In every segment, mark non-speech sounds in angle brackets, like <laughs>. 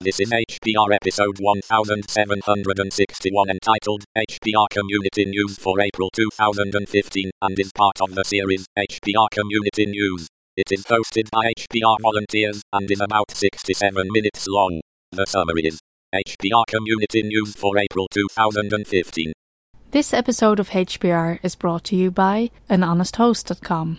This is HPR episode 1761 entitled HPR Community News for April 2015 and is part of the series HPR Community News. It is hosted by HPR volunteers and is about 67 minutes long. The summary is HPR Community News for April 2015. This episode of HPR is brought to you by anhonesthost.com.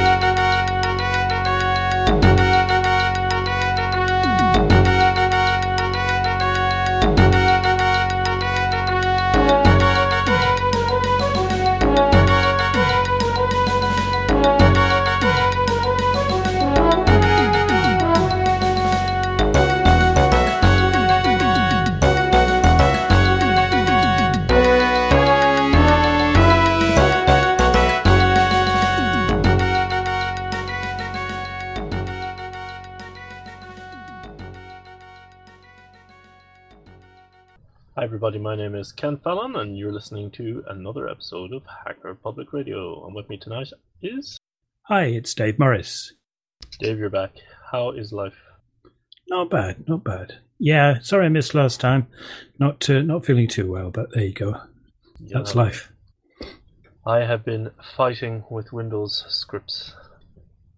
Hi, everybody. My name is Ken Fallon, and you're listening to another episode of Hacker Public Radio. And with me tonight is Hi, it's Dave Morriss. Dave. You're back. How is life? Not bad, not bad. Yeah, sorry I missed last time. Not uh, not feeling too well, but there you go. You That's life. I have been fighting with Windows scripts.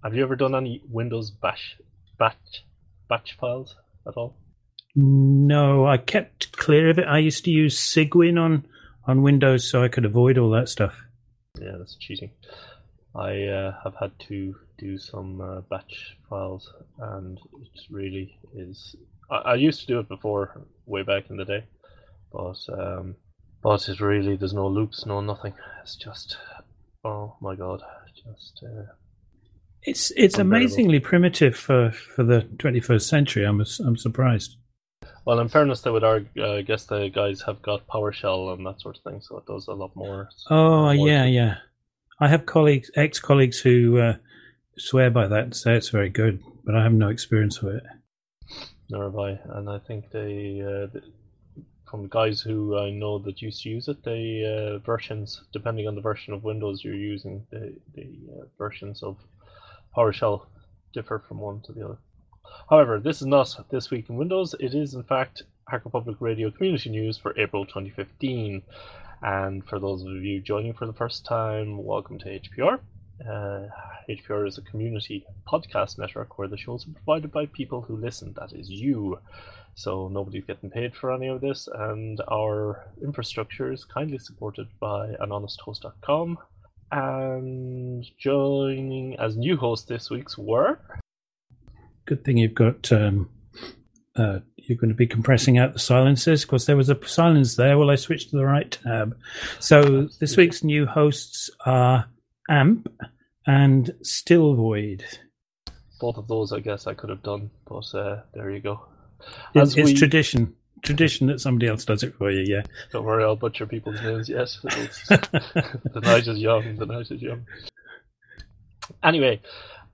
Have you ever done any Windows bash, batch, batch files at all? No, I kept clear of it. I used to use Cygwin on on Windows, so I could avoid all that stuff. Yeah, that's cheating. I uh, have had to do some uh, batch files, and it really is. I, I used to do it before, way back in the day, but um, but it really there's no loops, no nothing. It's just, oh my god, just uh, It's it's Unbearable. amazingly primitive for, for the 21st century. I'm I'm surprised. Well. In fairness, they would argue, uh, I guess the guys have got PowerShell and that sort of thing, so it does a lot more. Oh more yeah, yeah. I have colleagues, ex colleagues who uh, swear by that and say it's very good, but I have no experience with it. Nor have I, and I think they, uh, th- from guys who I know that used to use it, the uh, versions, depending on the version of Windows you're using, the, the uh, versions of PowerShell differ from one to the other. However, this is not This Week in Windows, it is in fact Hacker Public Radio Community News for April 2015. And for those of you joining for the first time, welcome to HPR. Uh, HPR is a community podcast network where the shows are provided by people who listen, that is you. So nobody's getting paid for any of this, and our infrastructure is kindly supported by anhonesthost.com. And joining as new hosts this week's were Good thing you've got. Um, uh, you're going to be compressing out the silences because there was a silence there. Well, I switched to the right tab. So this week's new hosts are Amp and Stilvoid. both of those. I guess I could have done, but uh, there you go. It's, As it's we- tradition. Tradition that somebody else does it for you. Yeah. Don't worry, I'll butcher people's names. Yes, <laughs> the night is young. The night is young. Anyway,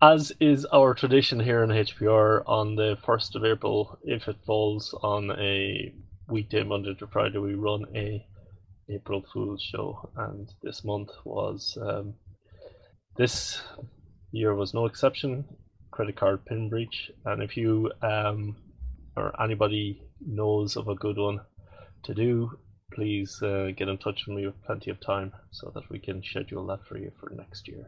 as is our tradition here in HPR, on the first of April, if it falls on a weekday, Monday to Friday, we run a April Fool's show, and this month was um, this year was no exception. Credit card pin breach, and if you um, or anybody knows of a good one to do, please uh, get in touch with me with plenty of time so that we can schedule that for you for next year.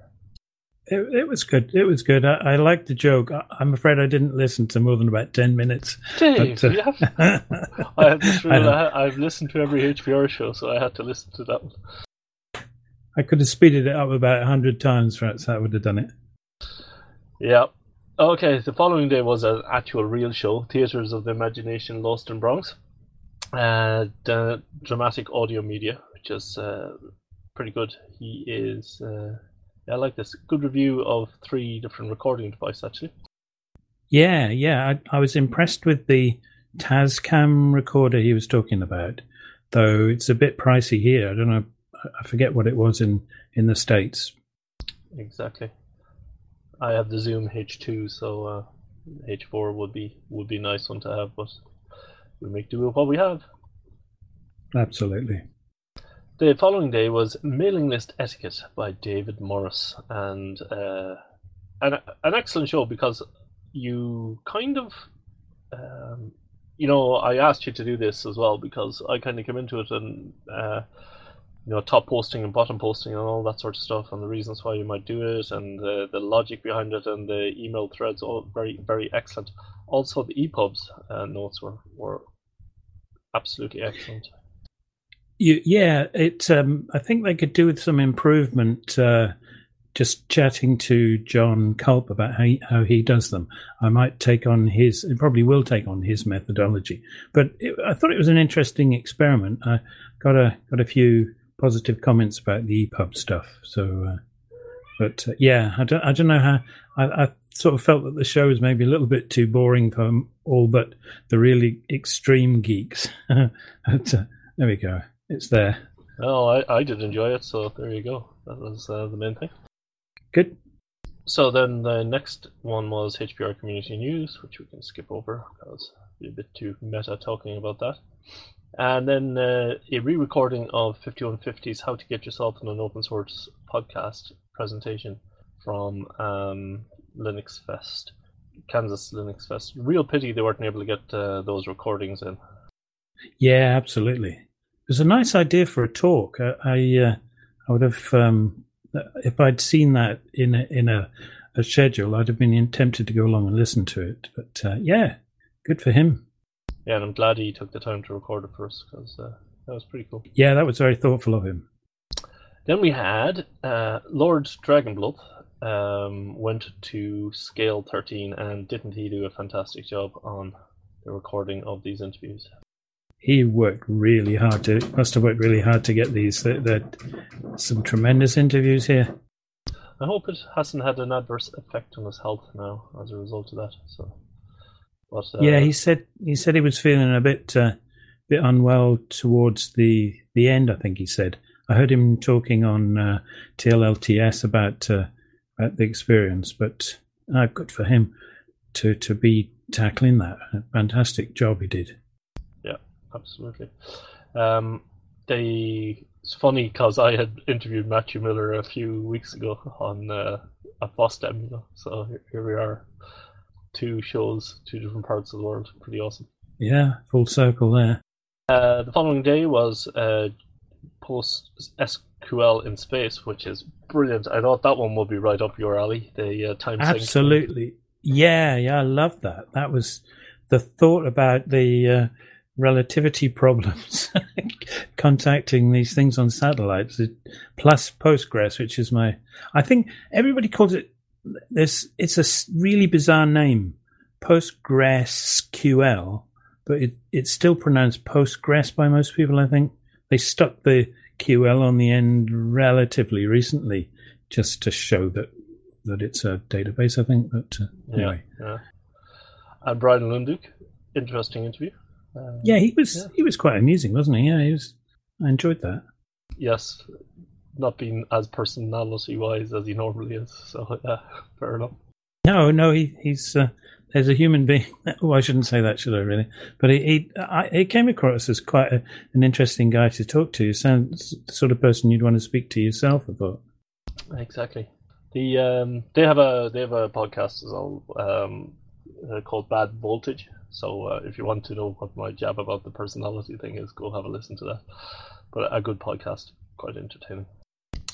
It, it was good. It was good. I, I liked the joke. I, I'm afraid I didn't listen to more than about 10 minutes. Dave, But, uh, you <laughs> I have this rule. I I, I've listened to every HPR show, so I had to listen to that one. I could have speeded it up about 100 times, perhaps that would have done it. Yeah. Okay, the following day was an actual real show, Theatres of the Imagination lostnbronx. Uh, dramatic audio media, which is uh, pretty good. He is, uh, yeah, I like this. Good review of three different recording devices, actually. Yeah, yeah. I, I was impressed with the Tascam recorder he was talking about, though it's a bit pricey here. I don't know. I- forget what it was in, in the States. Exactly. I have the Zoom H2, so uh, H4 would be would be a nice one to have, but we make do with what we have. Absolutely. The following day was Mailing List Etiquette by David Morriss, and uh, an an excellent show because you kind of, um, you know, I asked you to do this as well because I kind of came into it and. Uh, you know, top posting and bottom posting and all that sort of stuff, and the reasons why you might do it, and the, the logic behind it, and the email threads, all very, very excellent. Also, the EPUBs uh, notes were, were absolutely excellent. You, yeah, it. Um, I think they could do with some improvement. Uh, just chatting to Jon Kulp about how he, how he does them, I might take on his. Probably will take on his methodology. But it, I thought it was an interesting experiment. I got a got a few positive comments about the EPUB stuff. So, uh, but uh, yeah, I don't, I don't know how. I, I, sort of felt that the show was maybe a little bit too boring for all but the really extreme geeks. <laughs> but, uh, there we go. It's there. Oh, I, I did enjoy it, so there you go. That was uh, the main thing. Good. So then the next one was HPR Community News, which we can skip over because it's a bit too meta talking about that. And then uh, a re-recording of 5150's How to Get Yourself in an Open Source podcast presentation from um, Linux Fest, Kansas Linux Fest. Real pity they weren't able to get uh, those recordings in. Yeah, absolutely. It was a nice idea for a talk. I I, uh, I would have um, if I'd seen that in a, in a, a, schedule, I'd have been tempted to go along and listen to it. But uh, yeah, good for him yeah, and I'm glad he took the time to record it for us because uh, that was pretty cool. Yeah, that was very thoughtful of him. Then we had uh, Lord Drachenblut um, went to Scale 13, and didn't he do a fantastic job on the recording of these interviews? He worked really hard to must have worked really hard to get these. There, some tremendous interviews here. I hope it hasn't had an adverse effect on his health now as a result of that. So uh, yeah, he said he said he was feeling a bit uh, bit unwell towards the the end. I think he said. I heard him talking on uh, TLLTS about uh, about the experience, but uh, good for him to to be tackling that. Fantastic job he did. Absolutely. Um, they it's funny because I had interviewed Matthew Miller a few weeks ago on uh, a FOSDEM, you know, so here, here we are two shows, two different parts of the world. Pretty awesome. Yeah, full circle there. Uh, the following day was uh, Post SQL in Space, which is brilliant. I thought that one would be right up your alley. The uh, time absolutely, yeah, yeah, I love that. That was the thought about the uh, relativity problems <laughs> contacting these things on satellites plus postgres which is my i think everybody calls it this it's a really bizarre name, PostgreSQL, but it, it's still pronounced Postgres by most people. I think they stuck the QL on the end relatively recently, just to show that that it's a database. I think, but uh, anyway. Yeah, yeah. And Brian Lunduke, interesting interview. Uh, yeah, he was yeah. he was quite amusing, wasn't he? Yeah, he was. I enjoyed that. Yes, not being as personality wise as he normally is. So yeah, fair enough. No, no, he, he's uh, there's a human being. <laughs> Oh, I shouldn't say that, should I? Really? But he he, I, he came across as quite a, an interesting guy to talk to. Sounds the sort of person you'd want to speak to yourself. I thought. Exactly. The um, they have a they have a podcast as well um, uh, called Bad Voltage. So uh, if you want to know what my jab about the personality thing is, go have a listen to that. But a good podcast, quite entertaining.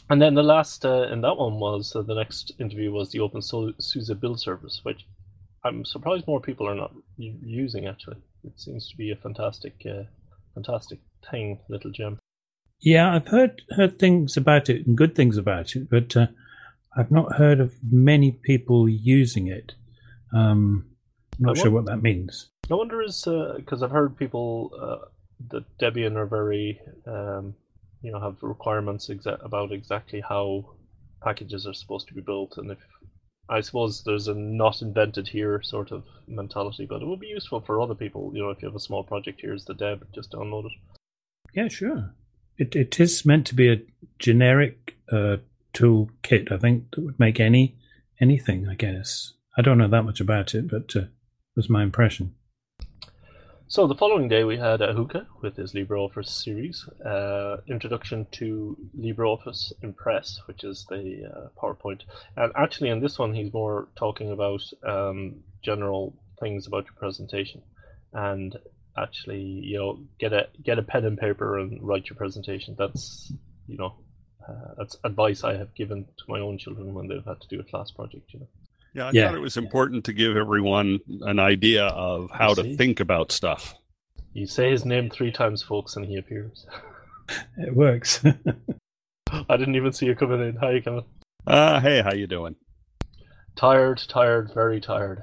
And then the last uh, in that one was uh, the next interview was the openSUSE build service, which I'm surprised more people are not using. Actually, it seems to be a fantastic, uh, fantastic thing, little gem. Yeah, I've heard heard things about it and good things about it, but uh, I've not heard of many people using it. Um, I'm not sure what that means. I wonder is because uh, I've heard people uh, that Debian are very um, you know have requirements exa- about exactly how packages are supposed to be built, and if I suppose there's a not invented here sort of mentality, but it would be useful for other people. You know, if you have a small project, here's the deb, just download it. Yeah, sure. It it is meant to be a generic uh, tool kit. I think that would make any anything. I guess I don't know that much about it, but uh, was my impression. So the following day we had Ahuka with his LibreOffice series, uh, introduction to LibreOffice Impress, which is the uh, PowerPoint. And actually, in this one, he's more talking about um, general things about your presentation, and actually, you know, get a get a pen and paper and write your presentation. That's you know, uh, that's advice I have given to my own children when they've had to do a class project. You know. Yeah, I Yeah. thought it was important to give everyone an idea of how to think about stuff. You say his name three times, folks, and he appears. <laughs> It works. I didn't even see you coming in. Hi, Kevin. Uh, hey, how you doing? Tired, tired, very tired.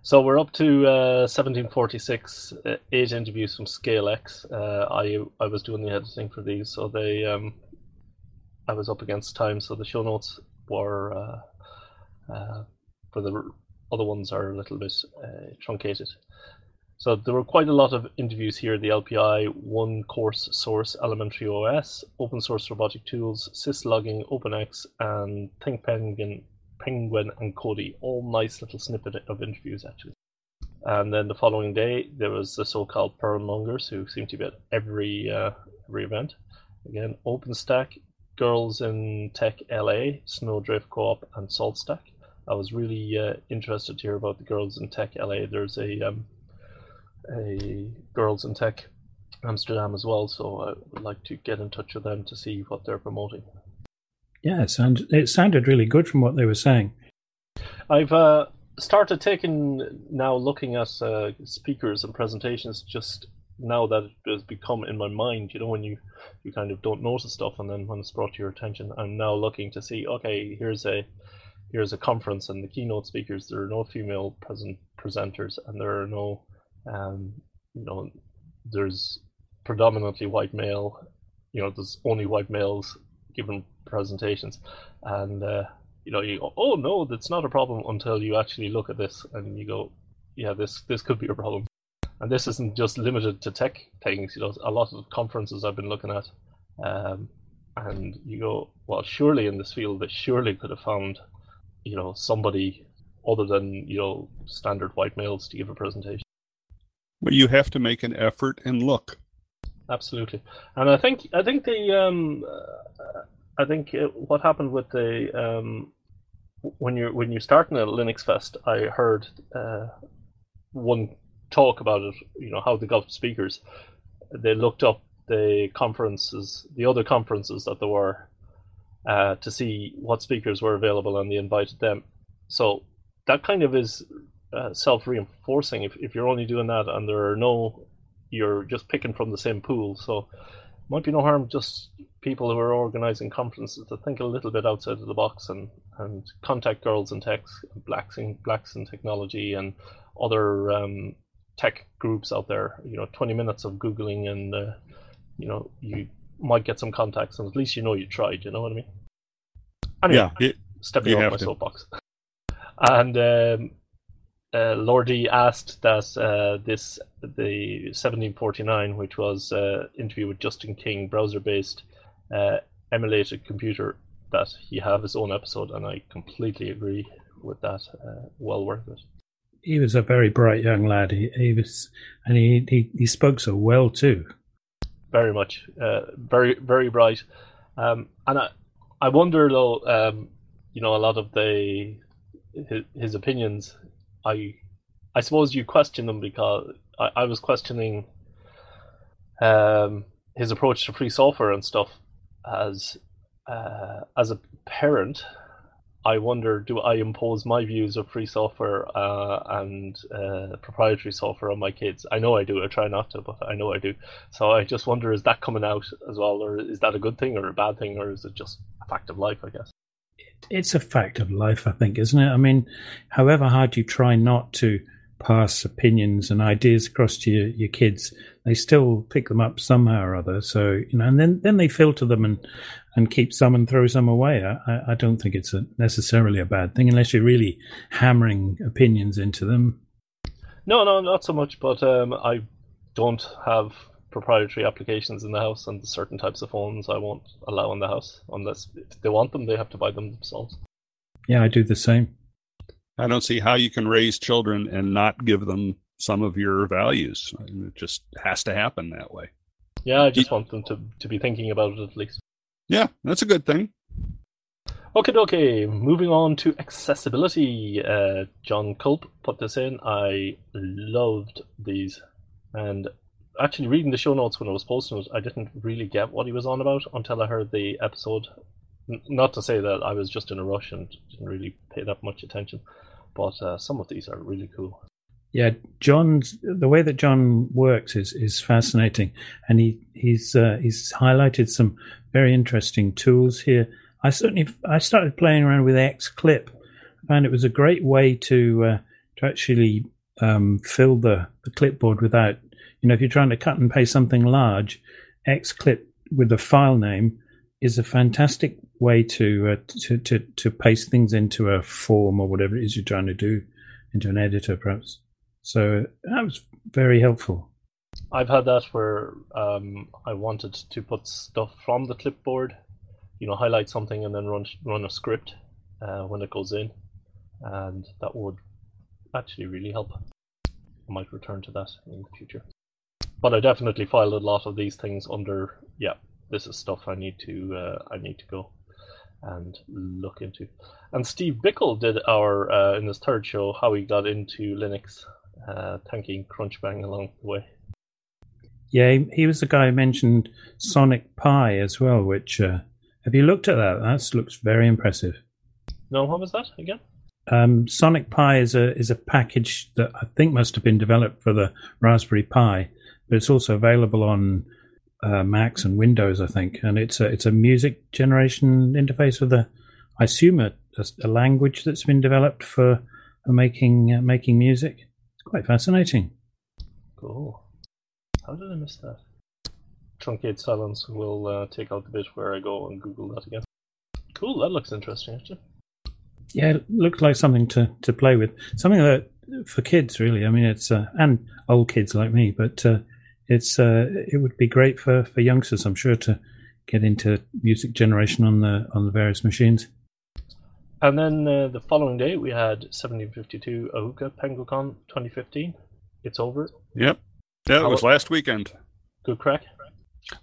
So we're up to uh, 1746, uh, eight interviews from ScaleX. Uh, I I was doing the editing for these, so they um, I was up against time, so the show notes were uh, uh, for the other ones are a little bit uh, truncated. So there were quite a lot of interviews here. The LPI, one course source, Elementary OS, open source robotic tools, syslogging, OpenX, and Think Penguin, and Cody. All nice little snippet of interviews actually. And then the following day, there was the so-called Perl Mongers who seem to be at every uh, every event. Again, OpenStack, Girls in Tech LA, Snowdrift Co-op, and SaltStack. I was really uh, interested to hear about the Girls in Tech LA. There's a um, a Girls in Tech Amsterdam as well, so I would like to get in touch with them to see what they're promoting. yeah, it sounded, it sounded really good from what they were saying. I've uh, started taking now looking at uh, speakers and presentations just now that it has become in my mind. You know, when you you kind of don't notice stuff, and then when it's brought to your attention, I'm now looking to see. Okay, here's a here's a conference, and the keynote speakers. There are no female present presenters, and there are no, um, you know, there's predominantly white male. You know, there's only white males giving presentations, and uh, you know, you go, oh no, that's not a problem until you actually look at this and you go, yeah, this this could be a problem. And this isn't just limited to tech things. You know, a lot of conferences I've been looking at, um, and you go, well, surely in this field they surely could have found, you know, somebody other than you know standard white males to give a presentation. But you have to make an effort and look. Absolutely, and I think I think the um, uh, I think what happened with the um, when you're when you're starting a Linux Fest, I heard uh, one talk about it. You know how they got speakers. They looked up the conferences, the other conferences that there were, uh, to see what speakers were available, and they invited them. So that kind of is uh, self-reinforcing. If if you're only doing that and there are no you're just picking from the same pool. So might be no harm just people who are organizing conferences to think a little bit outside of the box and, and contact girls in tech, blacks in blacks in technology and other um, tech groups out there. You know, twenty minutes of googling and uh, you know you might get some contacts and at least you know you tried. You know what I mean? Anyway, Yeah, it, stepping You off my to. soapbox. And um, uh, Lordy asked that uh, this the 1749, which was uh, interview with Justin King, browser-based uh, emulated computer, that he have his own episode, and I completely agree with that. Uh, well worth it. He was a very bright young lad. He, he was, and he, he he spoke so well too. Very much, uh, very very bright. Um, and I, I wonder though, um, you know, a lot of the his, his opinions, I, I suppose you question them because I, I was questioning, um, his approach to free software and stuff as, uh, as a parent. I wonder, do I impose my views of free software uh, and uh, proprietary software on my kids? I know I do. I try not to, but I know I do. So I just wonder, is that coming out as well, or is that a good thing or a bad thing, or is it just a fact of life? I guess. It's a fact of life, I think, isn't it? I mean, however hard you try not to pass opinions and ideas across to your, your kids, they still pick them up somehow or other. So you know, and then then they filter them and and keep some and throw some away. I, I- don't think it's a, necessarily a bad thing unless you're really hammering opinions into them. No, no, not so much. But um, I don't have proprietary applications in the house, and certain types of phones I won't allow in the house unless if they want them, they have to buy them themselves. Yeah, I do the same. I don't see how you can raise children and not give them some of your values. It just has to happen that way. Yeah, I just want them to, to be thinking about it at least. Yeah, that's a good thing. Okay, okay. Moving on to accessibility. Uh, Jon Kulp put this in. I loved these, and actually reading the show notes when I was posting it, I didn't really get what he was on about until I heard the episode. Not to say that I was just in a rush and didn't really pay that much attention, but uh, some of these are really cool. Yeah, Jon's the way that Jon works is is fascinating, and he he's uh, he's highlighted some very interesting tools here. I certainly I started playing around with XClip. I found it was a great way to uh, to actually um, fill the, the clipboard without you know if you're trying to cut and paste something large, XClip with the file name is a fantastic way to, uh, to to to paste things into a form or whatever it is you're trying to do into an editor perhaps. So that was very helpful. I've had that where um, I wanted to put stuff from the clipboard, you know, highlight something and then run run a script uh, when it goes in, and that would actually really help. I might return to that in the future. But I definitely filed a lot of these things under. Yeah, this is stuff I need to uh, I need to go and look into. And Steve Bickle did our uh, in his third show how he got into Linux, uh, thanking Crunchbang along the way. Yeah, he, he was the guy who mentioned Sonic Pi as well. Which uh, have you looked at that? That looks very impressive. No, what was that again? Um, Sonic Pi is a is a package that I think must have been developed for the Raspberry Pi, but it's also available on uh, Macs and Windows, I think. And it's a it's a music generation interface with a, I assume a, a language that's been developed for, for making uh, making music. It's quite fascinating. Cool. How did I miss that? Truncate silence will uh, take out the bit where I go and Google that again. Cool, that looks interesting actually. Yeah, it looks like something to, to play with. Something that for kids, really. I mean, it's uh, and old kids like me, but uh, it's uh, it would be great for, for youngsters, I'm sure, to get into music generation on the on the various machines. And then uh, the following day we had 1752 Ahuka Penguicon 2015. It's over. Yep. Yeah, it was last weekend. Good crack.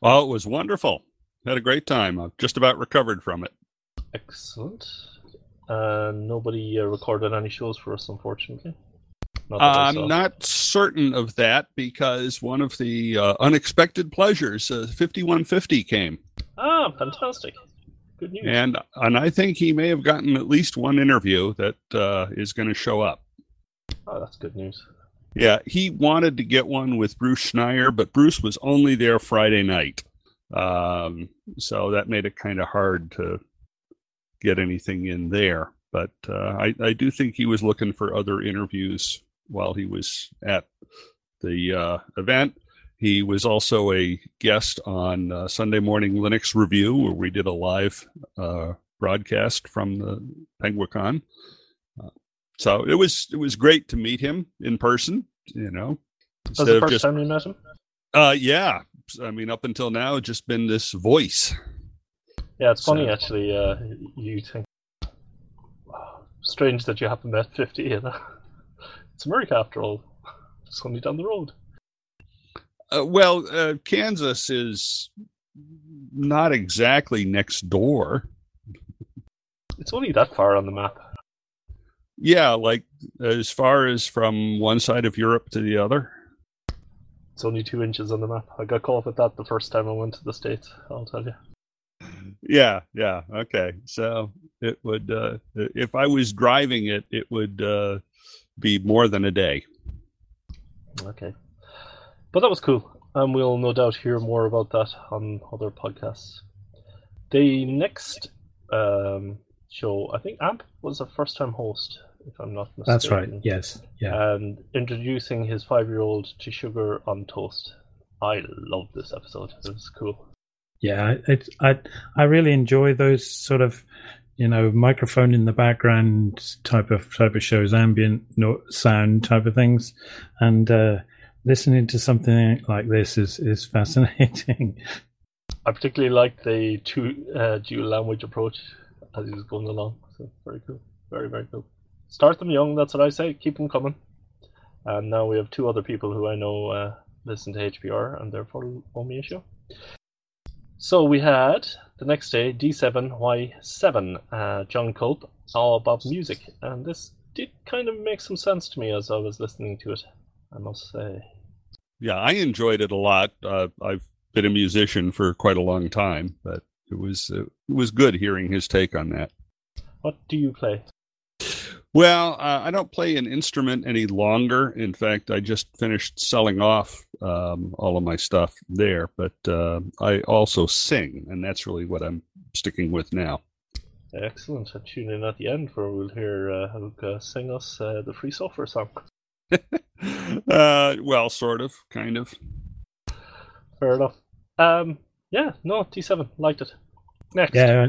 Well, it was wonderful. Had a great time. I've just about recovered from it. Excellent. Uh, nobody uh, recorded any shows for us, unfortunately. Not I saw. I'm not certain of that because one of the uh, unexpected pleasures, uh, 5150, came, Ah, fantastic. Good news. and and I think he may have gotten at least one interview that uh, is going to show up. Oh, that's good news. Yeah, he wanted to get one with Bruce Schneier, but Bruce was only there Friday night, um, so that made it kind of hard to get anything in there. But uh, I, I do think he was looking for other interviews while he was at the uh, event. He was also a guest on uh, Sunday Morning Linux Review, where we did a live uh, broadcast from the Penguicon. Uh, so it was it was great to meet him in person. You know, was the first just time you met him? uh, yeah. I mean, up until now, it's just been this voice. Yeah, it's funny actually. Uh, you think wow, strange that you haven't met fifty. Know? It's America after all. It's only down the road. Uh, well, uh, Kansas is not exactly next door. It's only that far on the map. Yeah, like as far as from one side of Europe to the other. It's only two inches on the map. I got caught up with that the first time I went to the states. I'll tell you. Yeah, yeah, okay. So it would, uh, if I was driving it, it would uh, be more than a day. Okay, but that was cool, and we'll no doubt hear more about that on other podcasts. The next um, show, I think Amp was a first-time host, if I'm not mistaken. That's right. Yes. Yeah. and introducing his five-year-old to sugar on toast. I love this episode. It was cool. Yeah, it, I I really enjoy those sort of you know microphone in the background type of type of shows, ambient sound type of things, and uh, listening to something like this is is <laughs> fascinating. I particularly like the two uh, dual language approach as he was going along. So very cool, very very cool. Start them young. That's what I say. Keep them coming. And now we have two other people who I know uh, listen to HPR and therefore owe me a show. So we had the next day D7Y7, uh, Jon Kulp, all about music. And this did kind of make some sense to me as I was listening to it, I must say. Yeah, I enjoyed it a lot. Uh, I've been a musician for quite a long time, but it was uh, it was good hearing his take on that. What do you play? Well, uh, I don't play an instrument any longer. In fact, I just finished selling off um, all of my stuff there, but uh, I also sing, and that's really what I'm sticking with now. Excellent. And tune in at the end where we'll hear uh, Ahuka sing us uh, the free software song. <laughs> uh, well, sort of, kind of. Fair enough. Um, yeah, no, T7, liked it. Next. Yeah,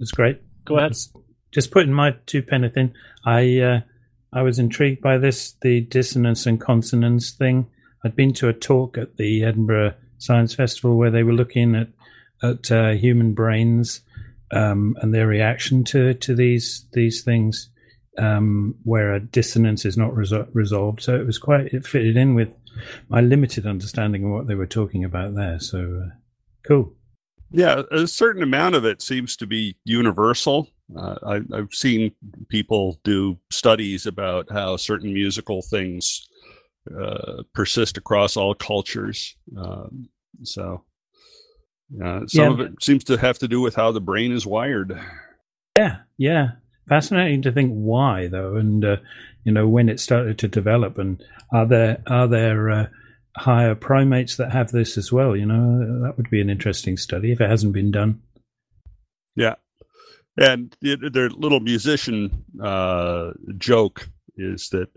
it's great. Go ahead. Just, just putting my two penneth in. I uh, I was intrigued by this, the dissonance and consonance thing. I'd been to a talk at the Edinburgh Science Festival where they were looking at at uh, human brains um, and their reaction to to these these things, um, where a dissonance is not resol- resolved. So it was quite it fitted in with my limited understanding of what they were talking about there. So uh, cool. Yeah, a certain amount of it seems to be universal. Uh, I, have seen people do studies about how certain musical things uh, persist across all cultures. Um, so, uh, some yeah. of it seems to have to do with how the brain is wired. Yeah, yeah, fascinating to think why though, and uh, you know when it started to develop, and are there are there uh, higher primates that have this as well. You know, that would be an interesting study if it hasn't been done. Yeah, and their little musician uh, joke is that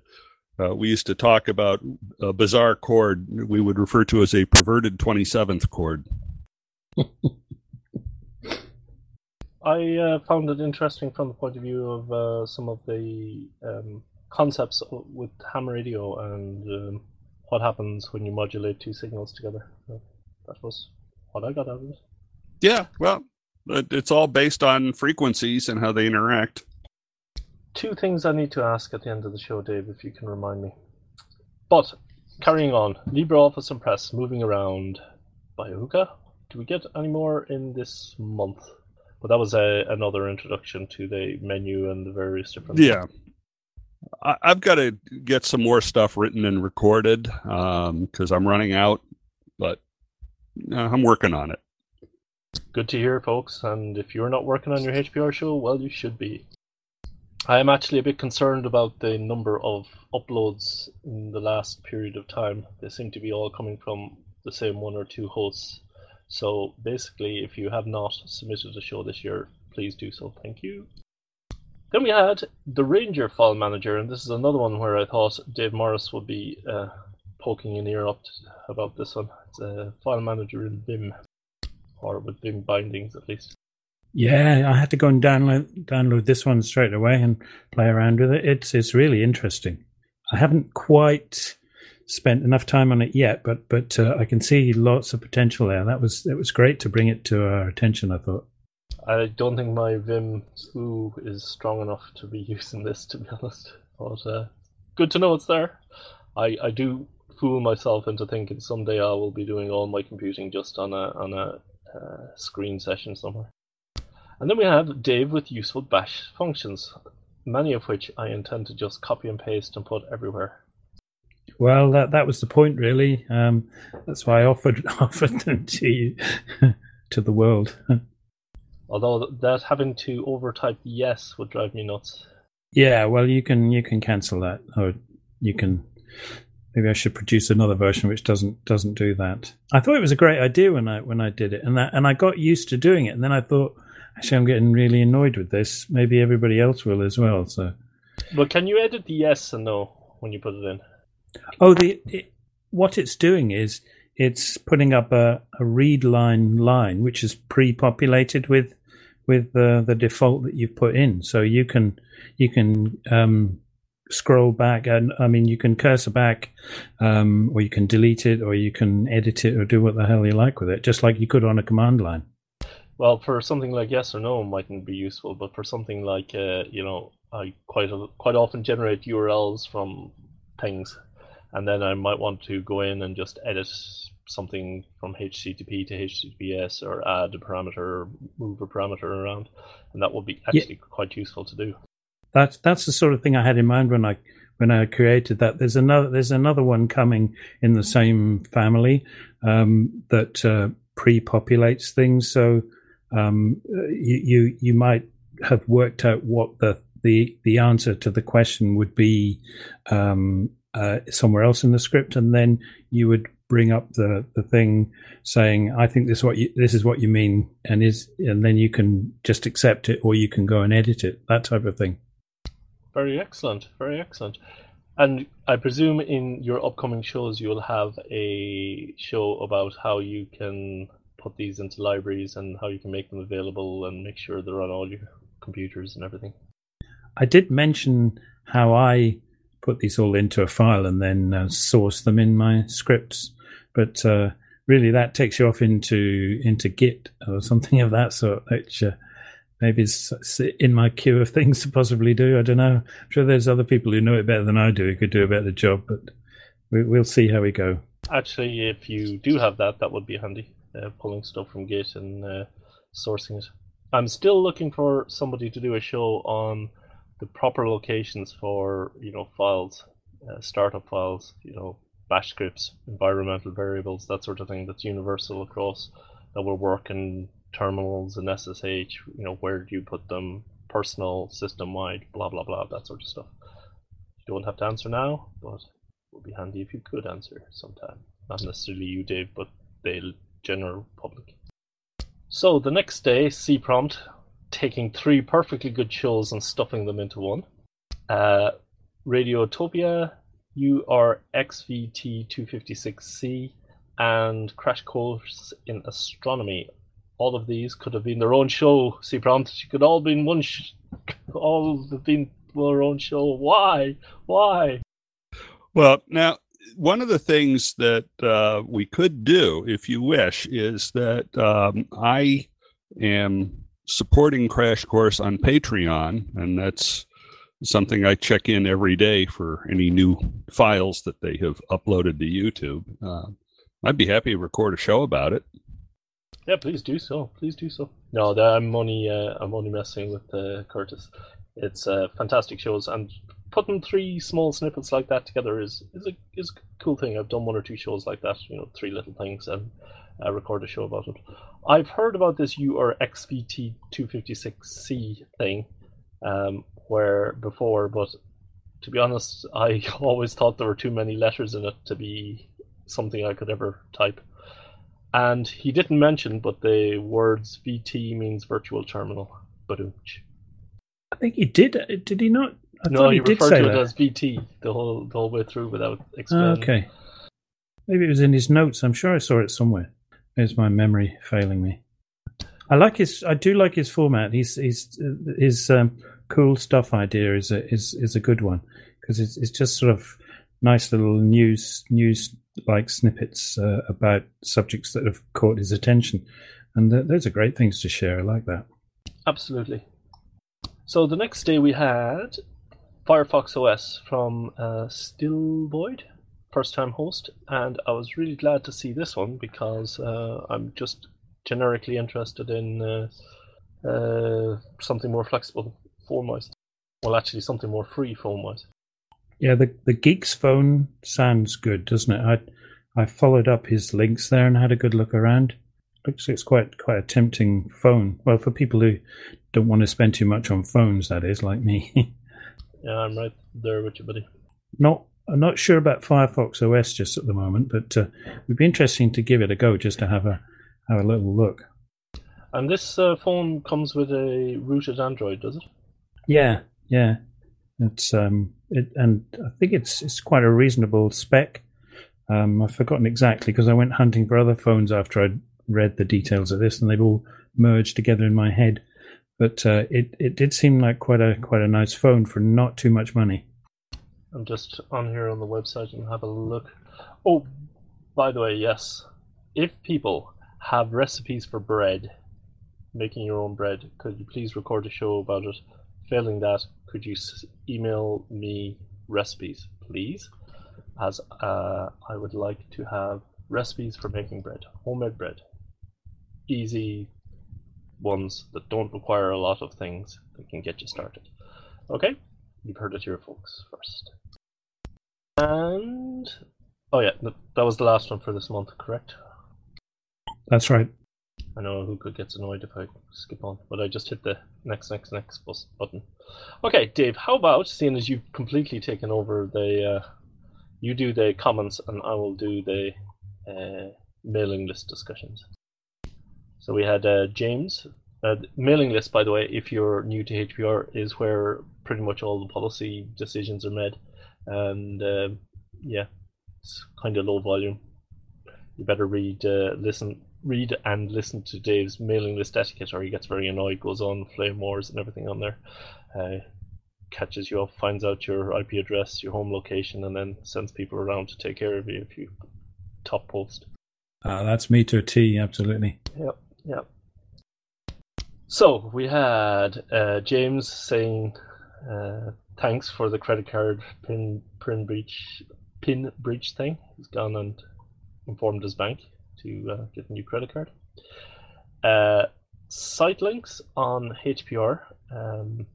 uh, we used to talk about a bizarre chord we would refer to as a perverted twenty seventh chord. I uh, found it interesting from the point of view of uh, some of the um, concepts with ham radio and um, what happens when you modulate two signals together. So that was what I got out of it. Yeah, well, it's all based on frequencies and how they interact. Two things I need to ask at the end of the show, Dave, if you can remind me. But carrying on, LibreOffice Impress moving around by Ahuka. Do we get any more in this month? But that was a, another introduction to the menu and the various different. Yeah, I, have got to get some more stuff written and recorded because um, I'm running out, but uh, I'm working on it. Good to hear, folks. And if you're not working on your HPR show, well, you should be. I am actually a bit concerned about the number of uploads in the last period of time. They seem to be all coming from the same one or two hosts. So basically, if you have not submitted a show this year, please do so. Thank you. Then we had the Ranger File Manager, and this is another one where I thought Dave Morriss would be uh, poking an ear up about this one. It's a file manager in Vim, or with Vim bindings at least. Yeah, I had to go and download download this one straight away and play around with it. It's it's really interesting. I haven't quite spent enough time on it yet, but but uh, I can see lots of potential there. That was it was great to bring it to our attention. I thought. I don't think my Vim SWU is strong enough to be <laughs> using this, to be honest. But uh, good to know it's there. I, I do fool myself into thinking someday I will be doing all my computing just on a on a uh, screen session somewhere. And then we have Dave with useful bash functions, many of which I intend to just copy and paste and put everywhere. Well, that that was the point, really. Um, that's why I offered <laughs> offered them to you, <laughs> to the world. Although that having to overtype yes would drive me nuts. Yeah, well, you can you can cancel that, or you can. Maybe I should produce another version which doesn't doesn't do that. I thought it was a great idea when I when I did it, and that and I got used to doing it, and then I thought, actually, I'm getting really annoyed with this. Maybe everybody else will as well. So, but can you edit the yes and no when you put it in? Oh, the it, what it's doing is it's putting up a, a read line line which is pre-populated with with the, the default that you've put in. So you can you can um, scroll back, and I mean you can cursor back, um, or you can delete it, or you can edit it, or do what the hell you like with it, just like you could on a command line. Well, for something like yes or no, mightn't be useful, but for something like uh, you know, I quite quite often generate URLs from things, and then I might want to go in and just edit something from HTTP to HTTPS or add a parameter or move a parameter around, and that would be actually yeah. quite useful to do. That's that's the sort of thing I had in mind when I when I created that. There's another there's another one coming in the same family um, that uh, pre-populates things. So um, you, you you might have worked out what the the the answer to the question would be um, uh, somewhere else in the script, and then you would bring up the, the thing saying, "I think this what you, this is what you mean," and is and then you can just accept it, or you can go and edit it. That type of thing. Very excellent. Very excellent. And I presume in your upcoming shows you'll have a show about how you can put these into libraries and how you can make them available and make sure they're on all your computers and everything. I did mention how I put these all into a file and then uh, source them in my scripts, but uh, really that takes you off into into Git or something of that sort, which uh, maybe it's in my queue of things to possibly do. I don't know. I'm sure there's other people who know it better than I do who could do a better job, but we, will see how we go. Actually, if you do have that, that would be handy. Uh, pulling stuff from Git and uh, sourcing it. I'm still looking for somebody to do a show on the proper locations for you know files, uh, startup files, you know, bash scripts, environmental variables, that sort of thing. That's universal across that will work in terminals and SSH, you know, where do you put them, personal, system wide, blah blah blah, that sort of stuff. You don't have to answer now, but it would be handy if you could answer sometime. Not necessarily you, Dave, but the general public. So the next day, C prompt taking three perfectly good shows and stuffing them into one. Uh, Radiotopia, URXVT256C, and Crash Course in Astronomy all of these could have been their own show. See, prompt, you could all been one, sh- all have been their own show. Why? Why? Well, now one of the things that uh, we could do, if you wish, is that um, I am supporting Crash Course on Patreon, and that's something I check in every day for any new files that they have uploaded to YouTube. Uh, I'd be happy to record a show about it. Yeah, please do so. Please do so. No, I'm only uh, I'm only messing with uh, Curtis. It's uh, fantastic shows, and putting three small snippets like that together is is a is a cool thing. I've done one or two shows like that. You know, three little things and uh, record a show about it. I've heard about this URXVT 256C thing, um, where before, but to be honest, I <laughs> always thought there were too many letters in it to be something I could ever type. And he didn't mention, but the words VT means virtual terminal. Badooch. I think he did. Did he not? I no, he, he referred to that. it as VT the whole the whole way through without explaining. okay. Maybe it was in his notes. I'm sure I saw it somewhere. Is my memory failing me? I like his. I do like his format. He's he's his um, cool stuff idea is a is is a good one because it's it's just sort of nice little news news like snippets uh, about subjects that have caught his attention, and th- those are great things to share. I like that. Absolutely. So the next day we had Firefox OS from uh, Stilvoid, first time host, and I was really glad to see this one because uh, I'm just generically interested in uh, uh something more flexible phone wise. Well, actually, something more free phone wise. Yeah, the the Geeksphone sounds good, doesn't it? I I followed up his links there and had a good look around. Looks like it's quite quite a tempting phone. Well, for people who don't want to spend too much on phones, that is, like me. <laughs> yeah, I'm right there with you, buddy. Not I'm not sure about Firefox OS just at the moment, but uh, it would be interesting to give it a go just to have a have a little look. And this uh, phone comes with a rooted Android, does it? Yeah, yeah. It's um, it, and I think it's it's quite a reasonable spec. Um, I've forgotten exactly because I went hunting for other phones after I'd read the details of this, and they've all merged together in my head. But uh, it it did seem like quite a quite a nice phone for not too much money. I'm just on here on the website and have a look. Oh, by the way, yes, if people have recipes for bread, making your own bread, could you please record a show about it? Failing that, could you email me recipes, please? as uh, I would like to have recipes for making bread, homemade bread. Easy ones that don't require a lot of things that can get you started. Okay, you've heard it here, folks, first. And oh yeah, that was the last one for this month, correct? That's right. I know who could gets annoyed if I skip on, but I just hit the next, next, next button. Okay, Dave, how about seeing as you've completely taken over the, uh, you do the comments and I will do the uh, mailing list discussions. So we had uh, James. Uh, mailing list, by the way, if you're new to HPR, is where pretty much all the policy decisions are made, and um yeah, it's kind of low volume. You better read, uh, listen, read and listen to Dave's mailing list etiquette, or he gets very annoyed, goes on flame wars and everything on there. Uh, catches you up, finds out your IP address, your home location, and then sends people around to take care of you if you top post. Uh, that's me to a T, absolutely. Yep, yep. So we had uh, James saying uh, thanks for the credit card pin pin breach pin breach thing. He's gone and informed his bank to uh, get a new credit card. Uh, site links on HPR. Um,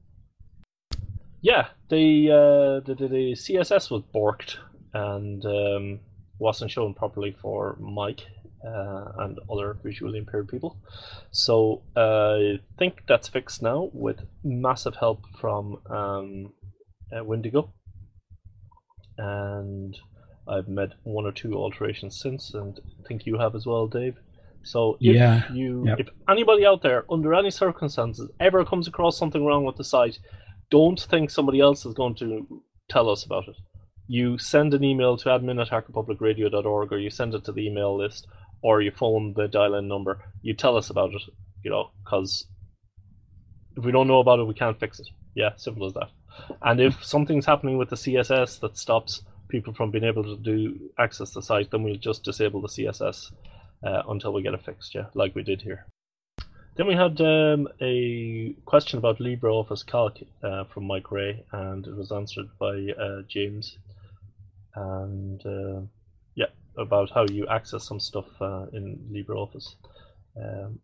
yeah, the, uh, the, the the CSS was borked and um, wasn't shown properly for Mike uh, and other visually impaired people. So uh, I think that's fixed now with massive help from um, uh, Windigo. And I've made one or two alterations since, and I think you have as well, Dave. So if Yeah, you, yep. if anybody out there, under any circumstances, ever comes across something wrong with the site, don't think somebody else is going to tell us about it. You send an email to admin at hackerpublicradio.org, or you send it to the email list, or you phone the dial-in number. You tell us about it, you know, because if we don't know about it, we can't fix it. Yeah, simple as that. And if something's happening with the CSS that stops people from being able to do access the site, then we'll just disable the CSS uh, until we get it fixed. Yeah, like we did here. Then we had um, a question about LibreOffice Calc uh, from Mike Ray, and it was answered by uh, James. And uh, yeah, about how you access some stuff uh, in LibreOffice. Um,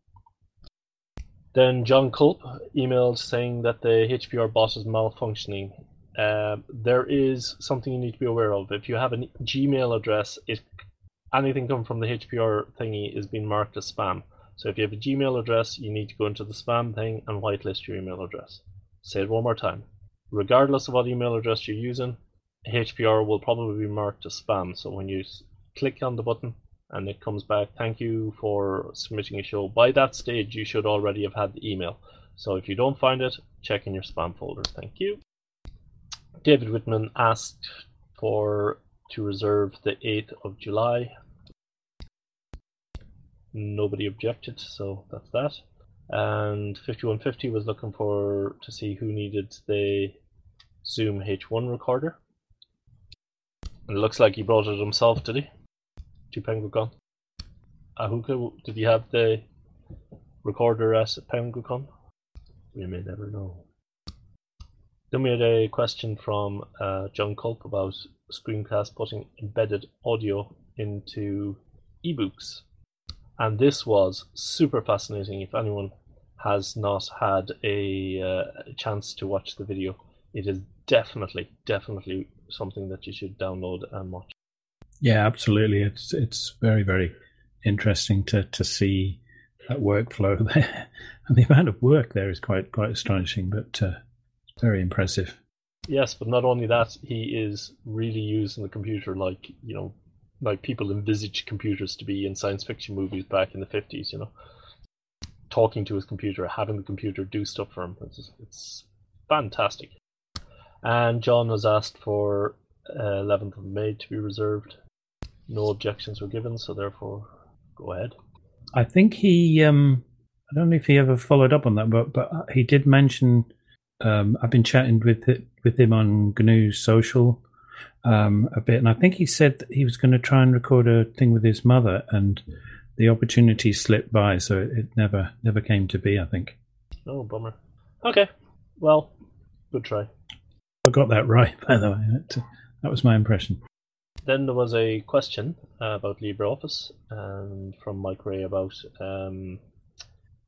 then Jon Kulp emailed saying that the HPR bot is malfunctioning. Um, there is something you need to be aware of. If you have a Gmail address, anything coming from the HPR thingy is being marked as spam. So if you have a Gmail address, you need to go into the spam thing and whitelist your email address. Say it one more time. Regardless of what email address you're using, HPR will probably be marked as spam. So when you click on the button and it comes back, thank you for submitting a show. By that stage, you should already have had the email. So if you don't find it, check in your spam folder. Thank you. David Whitman asked for to reserve the 8th of July. Nobody objected, so that's that. And 5150 was looking for to see who needed the Zoom H1 recorder. And it looks like he brought it himself, did he? To Penguicon. Ahuka, did he have the recorder at Penguicon? We may never know. Then we had a question from uh, Jon Kulp about Screencast putting embedded audio into ebooks. And this was super fascinating. If anyone has not had a uh, chance to watch the video, it is definitely, definitely something that you should download and watch. Yeah, absolutely. It's it's very very interesting to to see that workflow <laughs> there, and the amount of work there is quite quite astonishing, but uh, very impressive. Yes, but not only that, he is really using the computer like you know, like people envisaged computers to be in science fiction movies back in the fifties. You know, talking to his computer, having the computer do stuff for him. It's, it's fantastic. And Jon was asked for uh, 11th of May to be reserved. No objections were given, so therefore, go ahead. I think he. Um, I don't know if he ever followed up on that, but but he did mention. Um, I've been chatting with with him on GNU Social um, a bit, and I think he said that he was going to try and record a thing with his mother, and the opportunity slipped by, so it, it never never came to be. I think Oh, bummer. Okay, well, good try. I got that right, <laughs> by the way. That, that was my impression. then there was a question uh, about LibreOffice and from Mike Ray about um,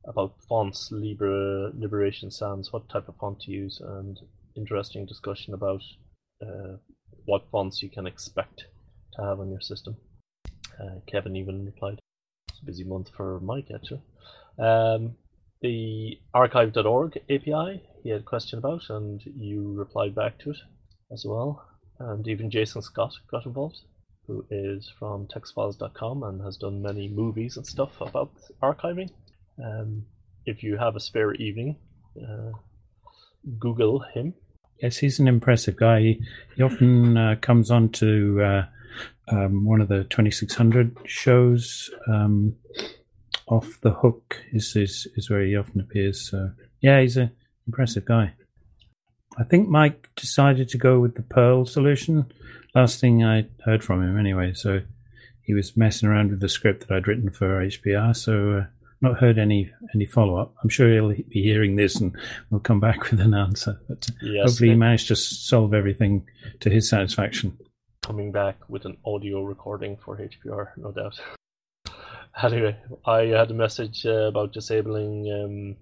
about fonts, Libre, Liberation Sans, what type of font to use, and interesting discussion about uh, what fonts you can expect to have on your system. Uh, Kevin even replied. It's a busy month for Mike, actually. Um, the archive.org API, he had a question about, and you replied back to it as well. And even Jason Scott got involved, who is from textfiles.com and has done many movies and stuff about archiving. Um, if you have a spare evening, uh, Google him. Yes, he's an impressive guy. He, he often uh, comes on to uh, um, one of the 2600 shows. Um, off the hook is, is is where he often appears. So yeah, he's an impressive guy. I think Mike decided to go with the Perl solution. Last thing I heard from him, anyway. So he was messing around with the script that I'd written for HPR. So uh, not heard any any follow up. I'm sure he'll be hearing this and we'll come back with an answer. But Yes, hopefully, he managed to solve everything to his satisfaction. coming back with an audio recording for HPR, no doubt. <laughs> anyway, I had a message uh, about disabling um,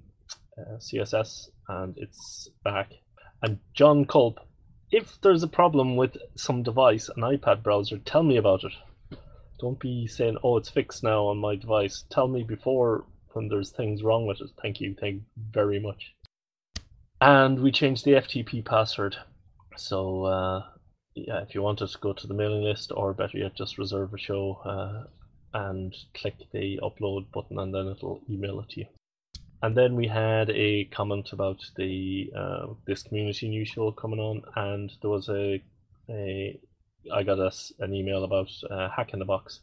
uh, CSS, and it's back. And Jon Kulp, if there's a problem with some device, an iPad browser, tell me about it. Don't be saying, "Oh, it's fixed now on my device." Tell me before when there's things wrong with it. Thank you, thank you very much. And we changed the FTP password, so. Uh, yeah, if you wanted to go to the mailing list, or better yet, just reserve a show uh, and click the upload button, and then it'll email it to you. And then we had a comment about the uh, this community news show coming on, and there was a a I got us an email about uh, Hack in the Box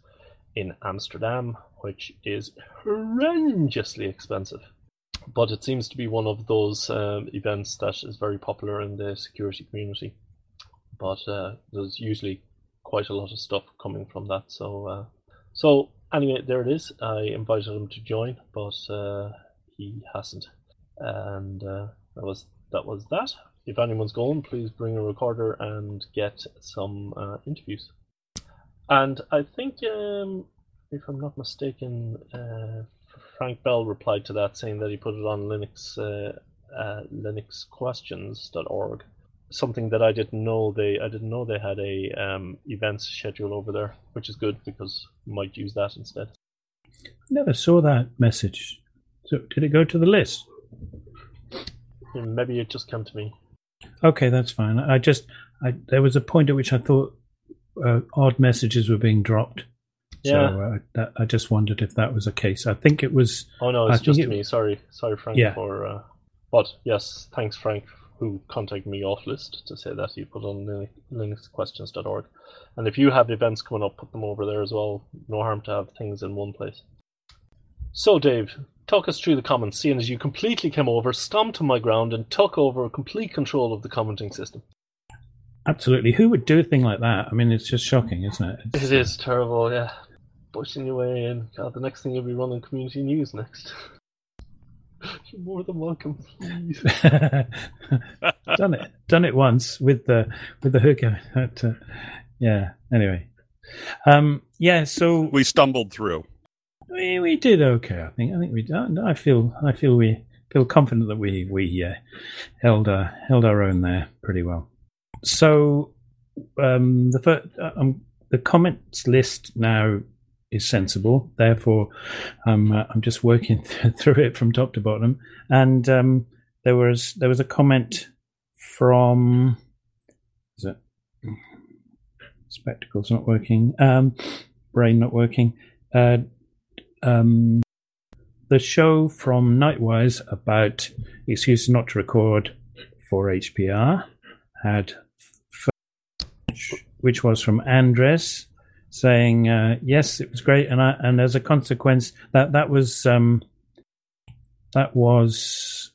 in Amsterdam, which is horrendously expensive. But it seems to be one of those um, events that is very popular in the security community but uh, there's usually quite a lot of stuff coming from that. So, uh, so anyway, there it is. I invited him to join, but uh, he hasn't, and uh, that was that was that. If anyone's going, please bring a recorder and get some uh, interviews. And I think, um, if I'm not mistaken, uh, Frank Bell replied to that saying that he put it on Linux, uh, uh, LinuxQuestions.org something that I didn't know they I didn't know they had a um, events schedule over there, which is good because we might use that instead. Never saw that message. So did it go to the list? And maybe it just came to me. Okay, that's fine. I just I, there was a point at which I thought uh, odd messages were being dropped. Yeah. So uh, that, I just wondered if that was a case. I think it was. Oh no, it's just it- me. Sorry, sorry, Frank. Yeah. For uh, but yes, thanks, Frank, who contacted me off list to say that you put on Lin- linuxquestions.org. And if you have events coming up, put them over there as well. No harm to have things in one place. So, Dave, talk us through the comments, seeing as you completely came over, stomped on my ground, and took over complete control of the commenting system. Absolutely. Who would do a thing like that? I mean, it's just shocking, isn't it? It's- It is terrible, yeah. Pushing your way in. God, the next thing you'll be running community news next. You're <laughs> more than welcome, please. <laughs> done it. Done it once with the with Ahuka. But, uh, yeah. Anyway. Um. Yeah. So We stumbled through. we we did okay. I think. I think we. I feel. I feel we feel confident that we we uh, held our held our own there pretty well. So um, the first, um, the comments list now is sensible. Therefore, um, uh, I'm just working <laughs> through it from top to bottom. And um, there was there was a comment from is it spectacles not working, um, brain not working. Uh, um, the show from Nightwise about excuses not to record for HPR had f- which was from Andres saying uh, yes it was great and I, and as a consequence that that was um, that was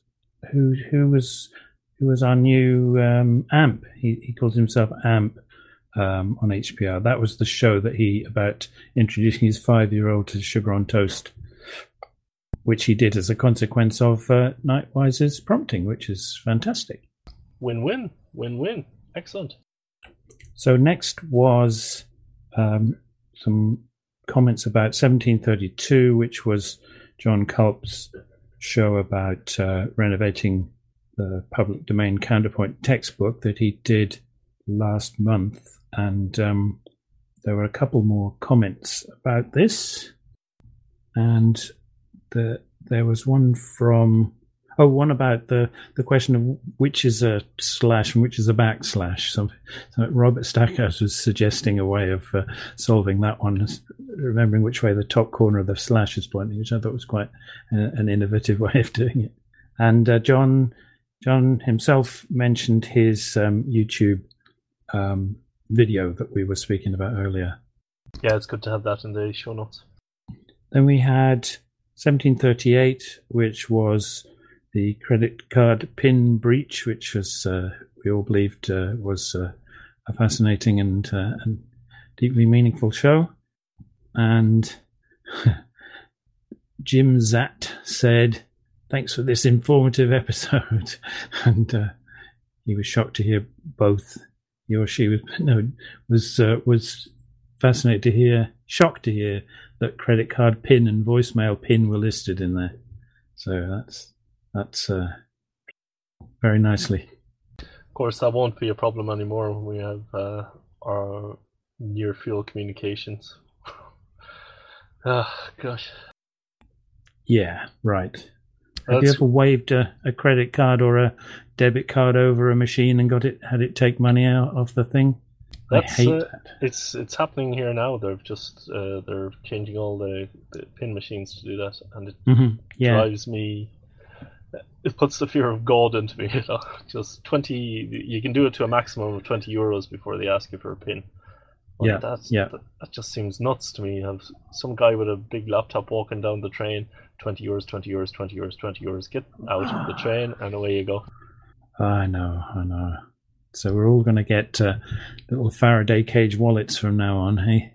who who was who was our new um, amp he, he called himself amp um, on HPR that was the show that he about introducing his five year old to sugar on toast which he did as a consequence of uh, Nightwise's prompting which is fantastic Win win. Win win. Excellent. So next was um, some comments about 1732, which was Jon Kulp's show about uh, renovating the public domain counterpoint textbook that he did last month. And um, there were a couple more comments about this. And the, there was one from Oh, one about the, the question of which is a slash and which is a backslash. So, so Robert Stackhouse was suggesting a way of uh, solving that one, remembering which way the top corner of the slash is pointing, which I thought was quite an innovative <laughs> way of doing it. And uh, Jon Jon himself mentioned his um, YouTube um, video that we were speaking about earlier. Yeah, it's good to have that in the show notes. Then we had 1738, which was the credit card pin breach, which was uh, we all believed uh, was uh, a fascinating and, uh, and deeply meaningful show. And <laughs> Jim Zatt said, "Thanks for this informative episode," <laughs> and uh, he was shocked to hear both he or she was <laughs> no was uh, was fascinated to hear, shocked to hear that credit card pin and voicemail pin were listed in there. So that's that's uh, very nicely. Of course, that won't be a problem anymore when we have uh, our near field communications. <sighs> Ah, oh, gosh. Yeah, right. That's... Have you ever waved a, a, credit card or a debit card over a machine and got it had it take money out of the thing? That's, I hate uh, that. It's it's happening here now. They've just uh, they're changing all the, the, pin machines to do that, and it mm-hmm. yeah. drives me it puts the fear of God into me. <laughs> You know, just twenty. You can do it to a maximum of twenty euros before they ask you for a pin. Yeah, that's, yeah. That, that, just seems nuts to me. You have some guy with a big laptop walking down the train. Twenty euros, twenty euros, twenty euros, twenty euros. Get out of the <sighs> train, and away you go. I know, I know. So we're all going to get uh, little Faraday cage wallets from now on, hey?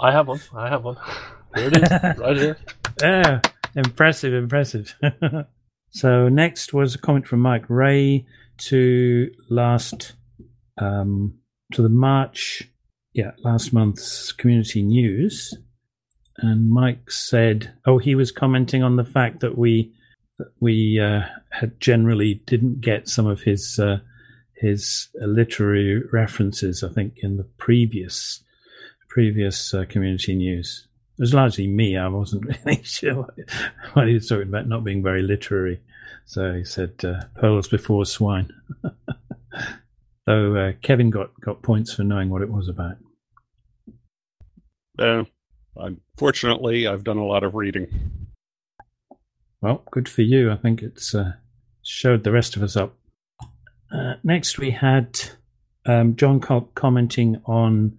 I have one. I have one. <laughs> Here it is, right here. <laughs> Yeah, impressive, impressive. So next was a comment from Mike Ray to last um, to the March, yeah, last month's community news, and Mike said, "Oh, he was commenting on the fact that we that we uh, had generally didn't get some of his uh, his literary references. I think in the previous previous uh, community news." It was largely me. I wasn't <laughs> really sure what he was talking about, not being very literary. So he said, uh, pearls before swine. <laughs> so uh, Kevin got, got points for knowing what it was about. Uh, unfortunately, I've done a lot of reading. Well, good for you. I think it's uh, showed the rest of us up. Uh, next, we had um, Jon commenting on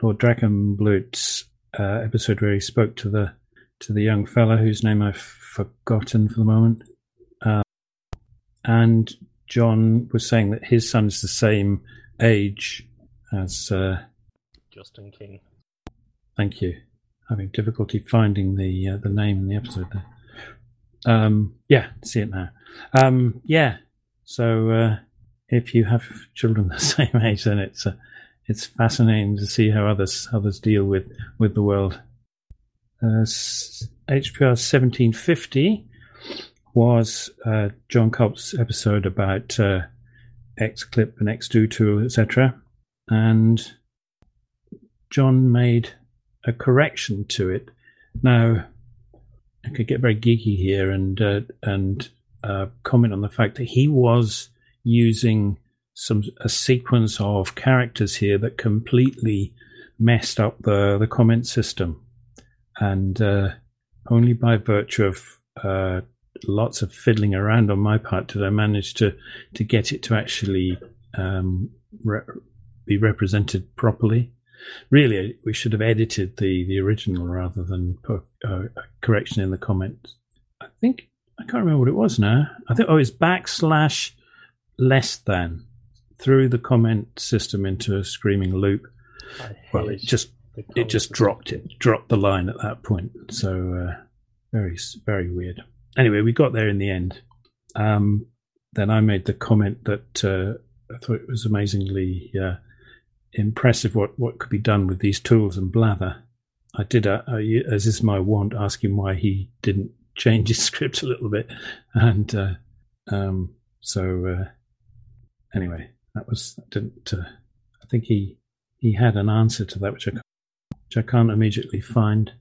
Lord Drachenblut's uh, episode where he spoke to the to the young fella whose name I've forgotten for the moment. Uh, and Jon was saying that his son is the same age as uh, Justin King. Thank you. Having difficulty finding the uh, the name in the episode there. Um, yeah, see it now. Um, yeah, so uh, if you have children the <laughs> same age, then it's uh, it's fascinating to see how others others deal with with the world. Uh, HPR seventeen fifty was uh, Jon Kulp's episode about uh, XClip and xdotool, etc. And Jon made a correction to it. Now, I could get very geeky here and uh, and uh, comment on the fact that he was using some a sequence of characters here that completely messed up the the comment system, and uh, only by virtue of uh, lots of fiddling around on my part did I manage to to get it to actually um, re- be represented properly. Really, we should have edited the the original rather than put a correction in the comments. I think I can't remember what it was now. I think oh, it's backslash less than threw the comment system into a screaming loop. Well, it just it just system. dropped it, dropped the line at that point. So uh, very very weird. Anyway, we got there in the end. Um, then I made the comment that uh, I thought it was amazingly uh, impressive what, what could be done with these tools and blather. I did, uh, uh, as is my wont, ask him why he didn't change his <laughs> script a little bit, and uh, um, so uh, anyway, that was didn't. Uh, I think he he had an answer to that, which I which I can't immediately find.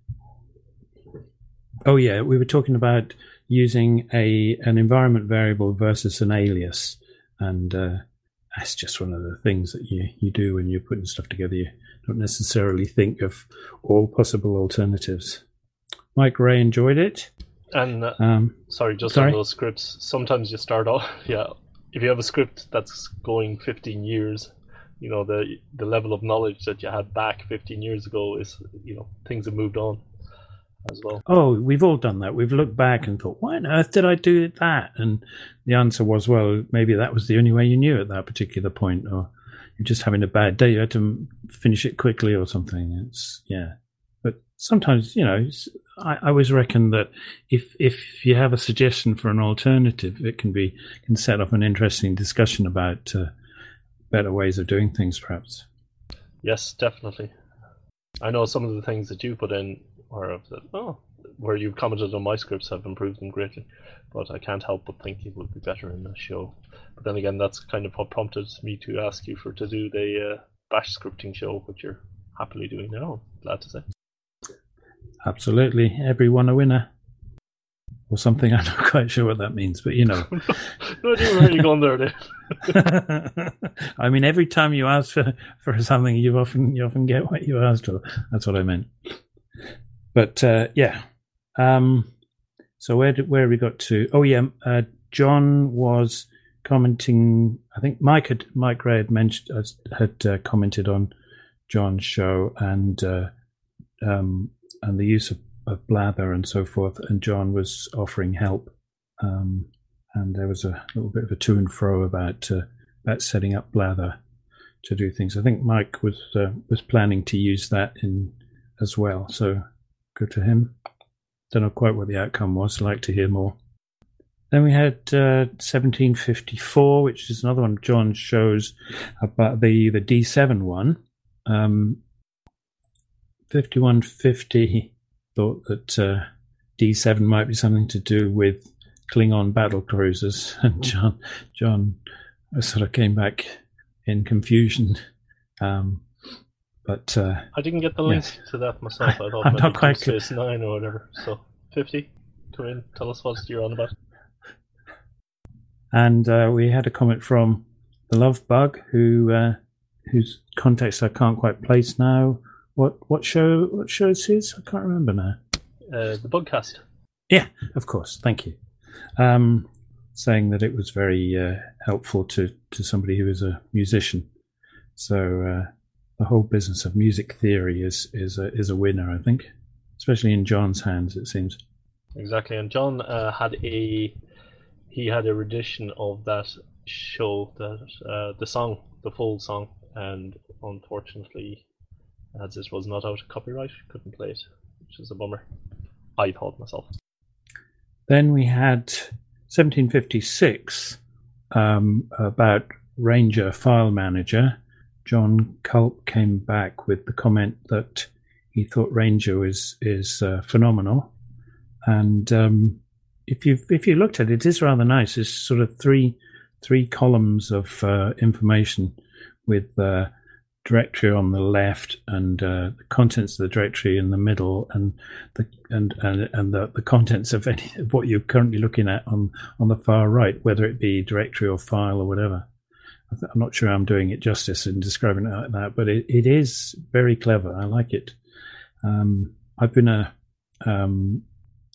Oh yeah, we were talking about using a an environment variable versus an alias, and uh, that's just one of the things that you you do when you're putting stuff together. You don't necessarily think of all possible alternatives. Mike Ray enjoyed it. And uh, Um, sorry, just sorry? on those scripts, sometimes you start off, <laughs> yeah. If you have a script that's going 15 years, you know the the level of knowledge that you had back 15 years ago is, you know, things have moved on as well. oh, we've all done that. We've looked back and thought, why on earth did I do that? And the answer was, well, maybe that was the only way you knew at that particular point, or you're just having a bad day. You had to finish it quickly or something. It's yeah. But sometimes, you know, I, I always reckon that if if you have a suggestion for an alternative, it can be can set up an interesting discussion about uh, better ways of doing things, perhaps. Yes, definitely. I know some of the things that you put in are I've said, oh, where you've commented on my scripts have improved them greatly, but I can't help but think it would be better in the show. But then again, that's kind of what prompted me to ask you for to do the uh, bash scripting show, which you're happily doing now. Glad to say. Absolutely, everyone a winner, or something. <laughs> I'm not quite sure what that means, but you know. <laughs> no idea where you're going there. <laughs> I mean, every time you ask for, for something, you often you often get what you asked for. That's what I meant. But uh, yeah, um, so where did, where we got to? Oh yeah, uh, Jon was commenting. I think Mike had Mike Ray had mentioned uh, had uh, commented on Jon's show and uh, um, and the use of, of blather and so forth. And Jon was offering help. Um, and there was a little bit of a to and fro about uh, about setting up Blather to do things. I think Mike was uh, was planning to use that in as well. So good for him. Don't know quite what the outcome was. I'd like to hear more. Then we had uh, 1754, which is another one of Jon's shows about the the D7 one. Um, 5150 thought that uh, D7 might be something to do with Klingon battle cruisers, <laughs> and Jon Jon sort of came back in confusion. Um, but uh, I didn't get the link to that myself. I thought I'm not quite Space Nine or whatever. So fifty. Come in, tell us what you're on about. and uh, we had a comment from the Love Bug, who uh, whose context I can't quite place now. What what show what show is his? I can't remember now. Uh, the podcast. Yeah, of course. Thank you. Um, saying that it was very uh, helpful to, to somebody who is a musician. So uh, the whole business of music theory is is a, is a winner, I think, especially in Jon's hands. It seems. Exactly, and Jon uh, had a he had a rendition of that show, that uh, the song, the full song, and unfortunately, as this was not out of copyright, couldn't play it, which is a bummer. I thought myself. Then we had 1756 um, about Ranger File Manager. Jon Kulp came back with the comment that he thought Ranger is is uh, phenomenal, and um, if you if you looked at it, it is rather nice. It's sort of three three columns of uh, information with uh, directory on the left and uh, the contents of the directory in the middle and the and and, and the, the contents of any of what you're currently looking at on on the far right whether it be directory or file or whatever. I'm not sure i'm doing it justice in describing it like that but it, it is very clever. I like it. Um, i've been a um,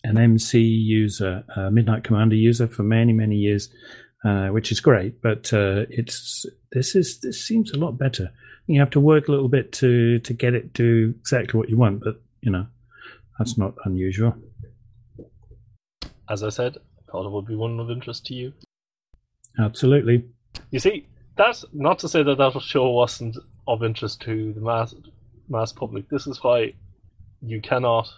an mc user a midnight commander user for many many years uh, which is great but uh, it's this is this seems a lot better you have to work a little bit to to get it to exactly what you want but you know that's not unusual As I said, I thought it would be one of interest to you. absolutely You see, that's not to say that that show wasn't of interest to the mass mass public. This is why you cannot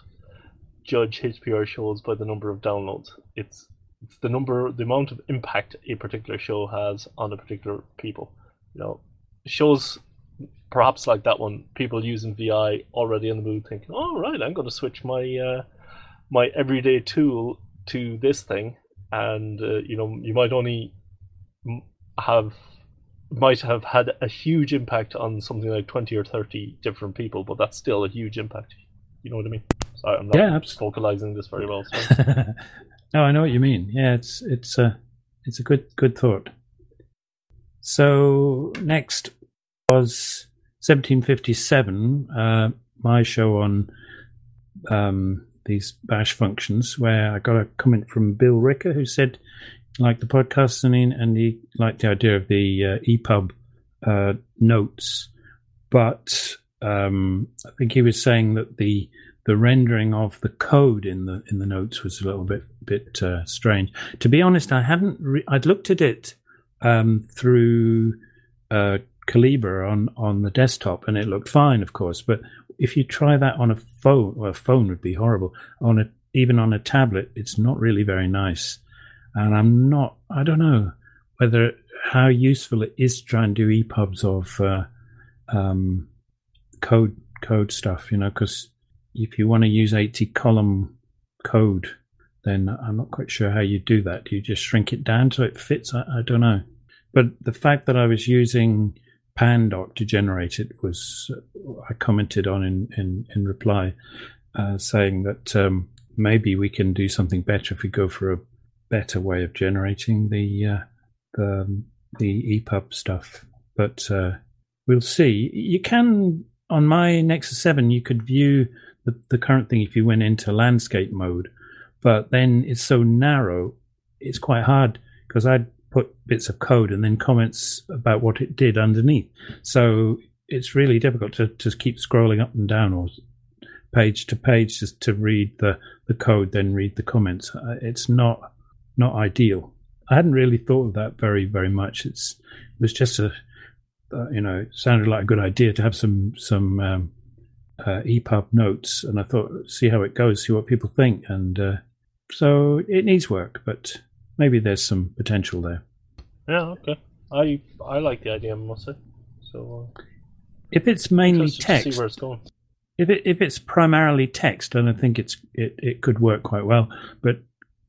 judge HPR shows by the number of downloads. It's it's the number, the amount of impact a particular show has on a particular people. You know, shows perhaps like that one, people using VI already in the mood, thinking, "Oh right, I'm going to switch my uh, my everyday tool to this thing," and uh, you know, you might only have might have had a huge impact on something like 20 or 30 different people, but that's still a huge impact. You know what I mean? Sorry, I'm not Yeah, vocalizing this very well. <laughs> No, I know what you mean. Yeah, it's it's a it's a good good thought. So next was 1757, uh, my show on um, these bash functions, where I got a comment from Bill Ricker who said he liked the podcast and and he liked the idea of the uh, EPUB uh, notes, but um, I think he was saying that the the rendering of the code in the in the notes was a little bit bit uh, strange. To be honest, I hadn't. Re- I'd looked at it um, through uh, on on the desktop, and it looked fine, of course. But if you try that on a phone, well, a phone would be horrible. On a even on a tablet, it's not really very nice. And I'm not. I don't know whether how useful it is to try and do EPUBs of uh, um, code code stuff. You know, because if you want to use 80 column code, then I'm not quite sure how you do that. Do you just shrink it down so it fits? I, I don't know. But the fact that I was using Pandoc to generate it was, I commented on in, in, in reply, uh, saying that um, maybe we can do something better if we go for a better way of generating the, uh, the, the EPUB stuff. But uh, we'll see. You can, on my Nexus 7, you could view the, the current thing if you went into landscape mode, but then it's so narrow, it's quite hard because I'd put bits of code and then comments about what it did underneath. So it's really difficult to, to keep scrolling up and down or page to page just to read the, the code, then read the comments. Uh, It's not not ideal. I hadn't really thought of that very very much. It's it was just a uh, you know sounded like a good idea to have some some um, uh, EPUB notes, and I thought see how it goes, see what people think, and uh, so it needs work, but maybe there's some potential there. Yeah, okay. I I like the idea, I must say. So uh, If it's mainly text, see where it's going. if it if it's primarily text, then I think it's it, it could work quite well. But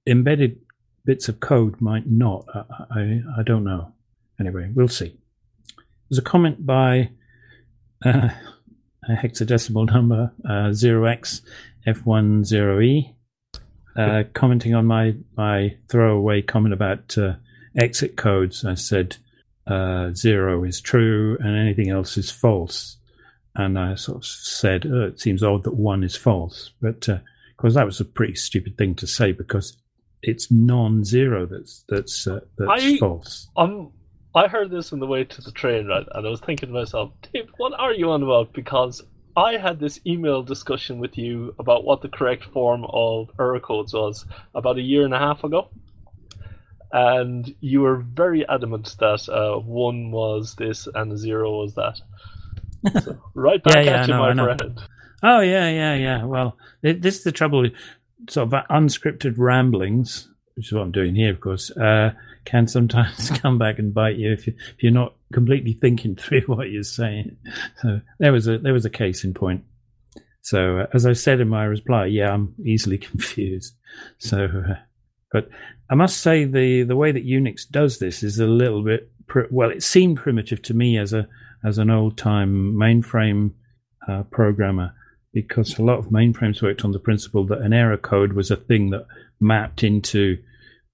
embedded bits of code might not. I, I I don't know. Anyway, we'll see. There's a comment by uh, a hexadecimal number uh, zero x f one zero e, uh, commenting on my my throwaway comment about uh, exit codes. I said uh, zero is true and anything else is false and I sort of said, oh, "It seems odd that one is false," but uh, of course that was a pretty stupid thing to say because it's non-zero that's that's uh, that's I- false. Um, I heard this on the way to the train, right? And I was thinking to myself, Dave, what are you on about? Because I had this email discussion with you about what the correct form of error codes was about a year and a half ago. And you were very adamant that uh, one was this and zero was that. <laughs> So, right back Yeah, yeah, at you, I my friend. Oh yeah, yeah, yeah. Well, th- this is the trouble with sort of unscripted ramblings, which is what I'm doing here, of course. Uh, can sometimes <laughs> come back and bite you if, you if you're not completely thinking <laughs> through what you're saying. So there was a there was a case in point. So uh, as I said in my reply, yeah, I'm easily <laughs> confused. So, uh, but I must say the the way that Unix does this is a little bit pr- well. It seemed primitive to me as a as an old time mainframe uh, programmer because a lot of mainframes worked on the principle that an error code was a thing that mapped into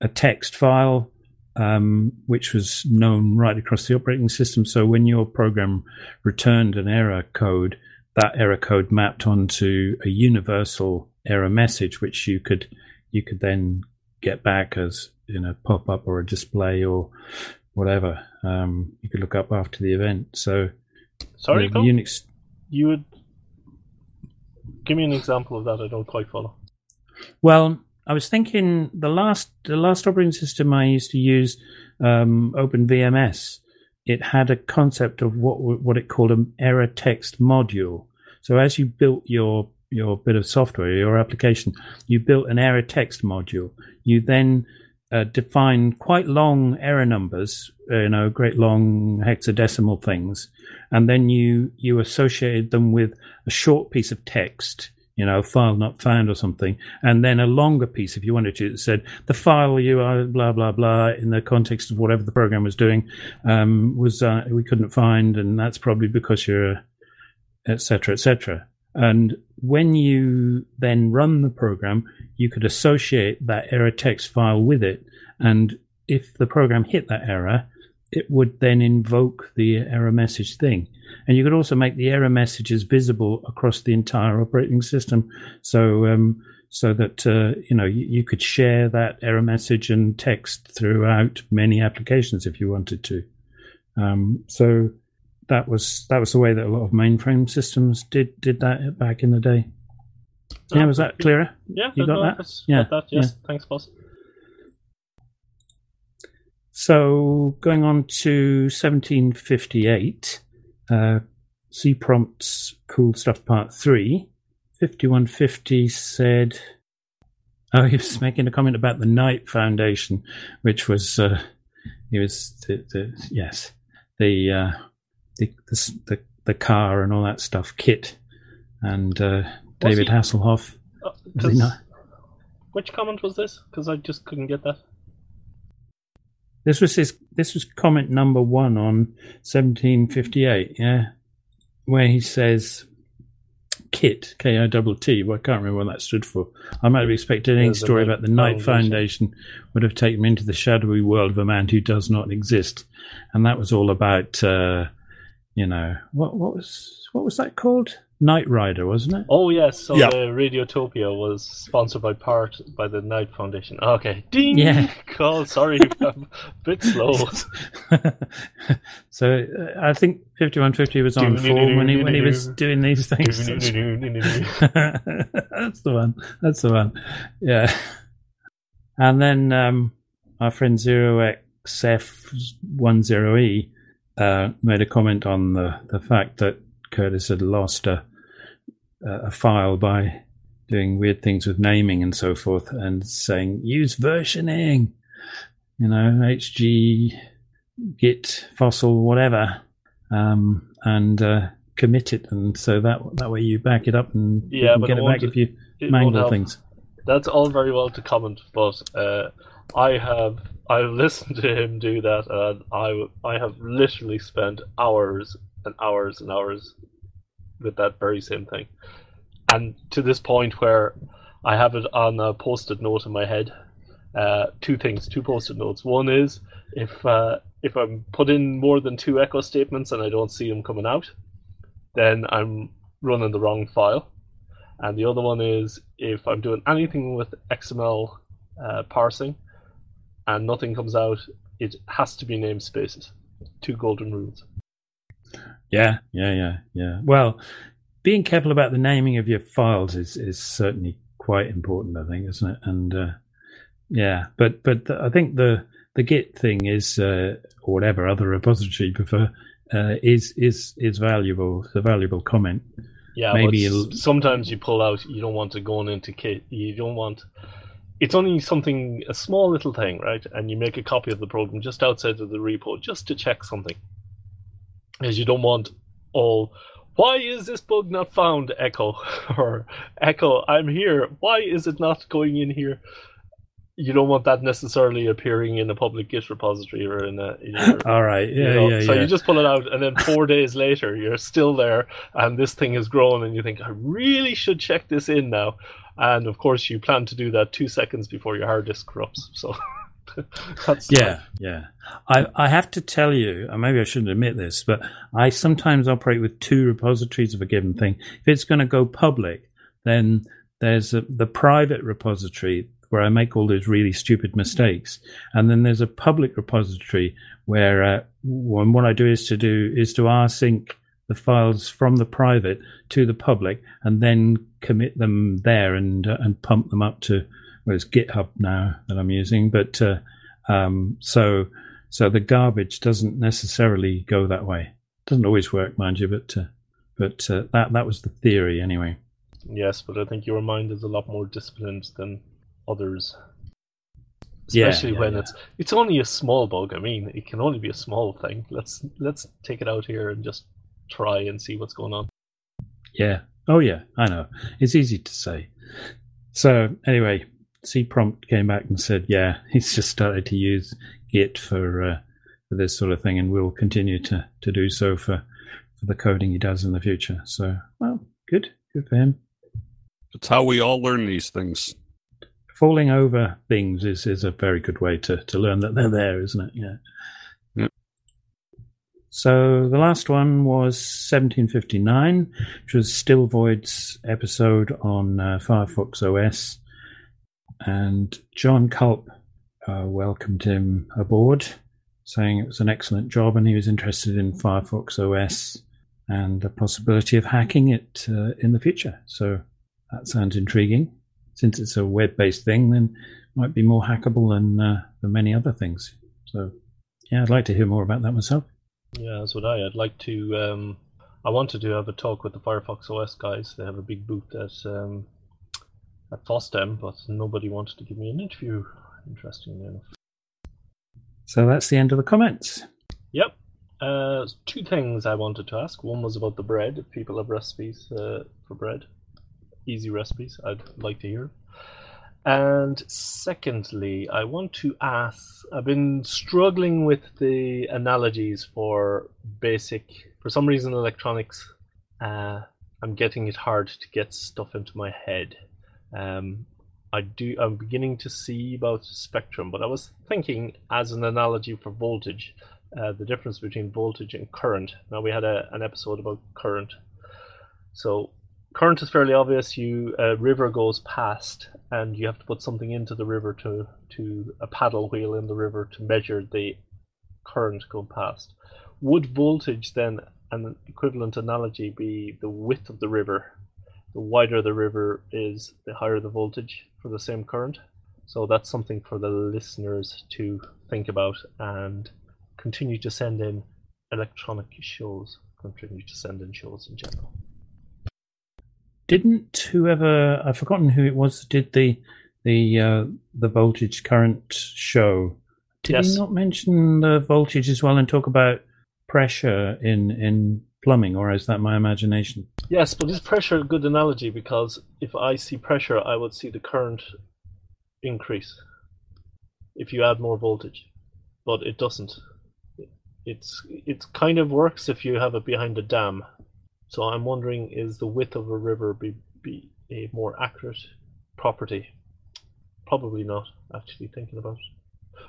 a text file, um, which was known right across the operating system. So when your program returned an error code, that error code mapped onto a universal error message, which you could you could then get back as you know pop up or a display or whatever. Um, you could look up after the event. So Sorry? Unix you would give me an example of that. I don't quite follow. Well, I was thinking the last the last operating system I used to use, um, OpenVMS, it had a concept of what what it called an error text module. So as you built your your bit of software, your application, you built an error text module. You then uh, define quite long error numbers, uh, you know, great long hexadecimal things, and then you you associated them with a short piece of text, you know, file not found or something, and then a longer piece if you wanted to that said the file you are blah blah blah in the context of whatever the program was doing um, was uh, we couldn't find, and that's probably because you're etc etc. And when you then run the program, you could associate that error text file with it. And if the program hit that error, it would then invoke the error message thing. And you could also make the error messages visible across the entire operating system. So, um, so that uh, you know you, you, could share that error message and text throughout many applications if you wanted to. Um, so that was that was the way that a lot of mainframe systems did did that back in the day. Yeah, was that clearer? Yeah, you got that? Yeah, got that. Yes, yeah. thanks, boss. So going on to 1758, uh, C prompts cool stuff part three. 5150 said, oh, he was making a comment about the Knight Foundation, which was, uh, he was, the, the, yes, the, uh, the, the, the, the car and all that stuff, KITT and, uh, David he- Hasselhoff. Uh, Was he 'cause- not? Which comment was this? Because I just couldn't get that. This was his. This was comment number one on 1758. Yeah, where he says KIT, K I double T. Well, I can't remember what that stood for. I might have expected any story about the Knight Foundation. Foundation would have taken me into the shadowy world of a man who does not exist, and that was all about, uh, you know, what what was what was that called? Knight Rider, wasn't it? Oh yes, so Yeah. the Radiotopia was sponsored by part by the Knight Foundation. Okay, ding. Yeah. <laughs> Call. Sorry, <laughs> I'm a bit slow. <laughs> so uh, I think 5150 was on form when he when he was doing these things. That's the one. That's the one. Yeah. And then um, our friend Zero XF10E uh, made a comment on the, the fact that Curtis had lost a, a file by doing weird things with naming and so forth and saying, use versioning, you know, HG, Git, fossil, whatever, um, and uh, commit it. And so that that way you back it up and you Yeah, can get it back won't- if you mangle things. That's all very well to comment, but uh, I have I've listened to him do that, and I I have literally spent hours and hours and hours with that very same thing, and to this point where I have it on a post-it note in my head. Uh, two things, two post-it notes. One is if uh, if I'm put in more than two echo statements and I don't see them coming out, then I'm running the wrong file. And the other one is if I'm doing anything with XML uh, parsing and nothing comes out, it has to be namespaces. Two golden rules. Yeah, yeah, yeah, yeah. Well, being careful about the naming of your files is is certainly quite important, I think, isn't it? And uh, yeah, but but the, I think the the Git thing is uh, or whatever other repository you prefer uh, is is is valuable. It's a valuable comment. Yeah, Maybe sometimes you pull out. You don't want to go on into Git. You don't want. It's only something, a small little thing, right? And you make a copy of the program just outside of the repo just to check something. Because you don't want all. Why is this bug not found? Echo <laughs> or Echo. I'm here. Why is it not going in here? You don't want that necessarily appearing in a public Git repository or in a. In your, <laughs> All right, you yeah, know, yeah, so yeah. you just pull it out, and then four <laughs> days later, you're still there, and this thing has grown, and you think, I really should check this in now. And of course, you plan to do that two seconds before your hard disk corrupts. So <laughs> Yeah, yeah. I, I have to tell you, and maybe I shouldn't admit this, but I sometimes operate with two repositories of a given thing. If it's going to go public, then there's a, the private repository where I make all those really stupid mistakes, and then there's a public repository where uh, what I do is to do is to rsync the files from the private to the public, and then commit them there and uh, and pump them up to well, it's GitHub now that I'm using, but uh, um, so so the garbage doesn't necessarily go that way. Doesn't always work, mind you, but uh, but uh, that that was the theory anyway. yes, but I think your mind is a lot more disciplined than others. Yeah, especially yeah, when yeah. it's it's only a small bug. I mean, it can only be a small thing. Let's let's take it out here and just try and see what's going on. Yeah. Oh, yeah. I know. It's easy to say. So anyway, C prompt came back and said, yeah, <laughs> he's just started to use Git for uh, for this sort of thing, and will continue to to do so for for the coding he does in the future. So well, good, good for him. It's how we all learn these things. Falling over things is is a very good way to to learn that they're there, isn't it? Yeah. So the last one was 1759, which was Stilvoid's episode on uh, Firefox OS, and Jon Kulp uh, welcomed him aboard, saying it was an excellent job and he was interested in Firefox OS and the possibility of hacking it uh, in the future. So that sounds intriguing. Since it's a web-based thing, then it might be more hackable than uh, than many other things. So yeah, I'd like to hear more about that myself. Yeah, that's what I. I'd like to. Um, I wanted to have a talk with the Firefox OS guys. They have a big booth at um, at FOSDEM, but nobody wanted to give me an interview. Interestingly enough. So that's the end of the comments. Yep. Uh, two things I wanted to ask. One was about the bread. If people have recipes uh, for bread, easy recipes, I'd like to hear. And secondly, I want to ask I've been struggling with the analogies for basic, for some reason, electronics. Uh, I'm getting it hard to get stuff into my head. Um, I do. I'm beginning to see about spectrum, but I was thinking as an analogy for voltage, uh, the difference between voltage and current. Now we had a, an episode about current. So current is fairly obvious. You a river goes past, and you have to put something into the river to to a paddle wheel in the river to measure the current going past. Would voltage then an equivalent analogy be the width of the river? The wider the river is, the higher the voltage for the same current. So that's something for the listeners to think about and continue to send in electronic shows. Continue to send in shows in general. Didn't whoever I've forgotten who it was that did the the uh, the voltage current show? Did Yes. he not mention the voltage as well and talk about pressure in in plumbing, or is that my imagination? Yes, but is pressure a good analogy? Because if I see pressure, I would see the current increase if you add more voltage, but it doesn't. It's it kind of works if you have it behind a dam. So I'm wondering, is the width of a river be, be a more accurate property? Probably not. Actually, thinking about it.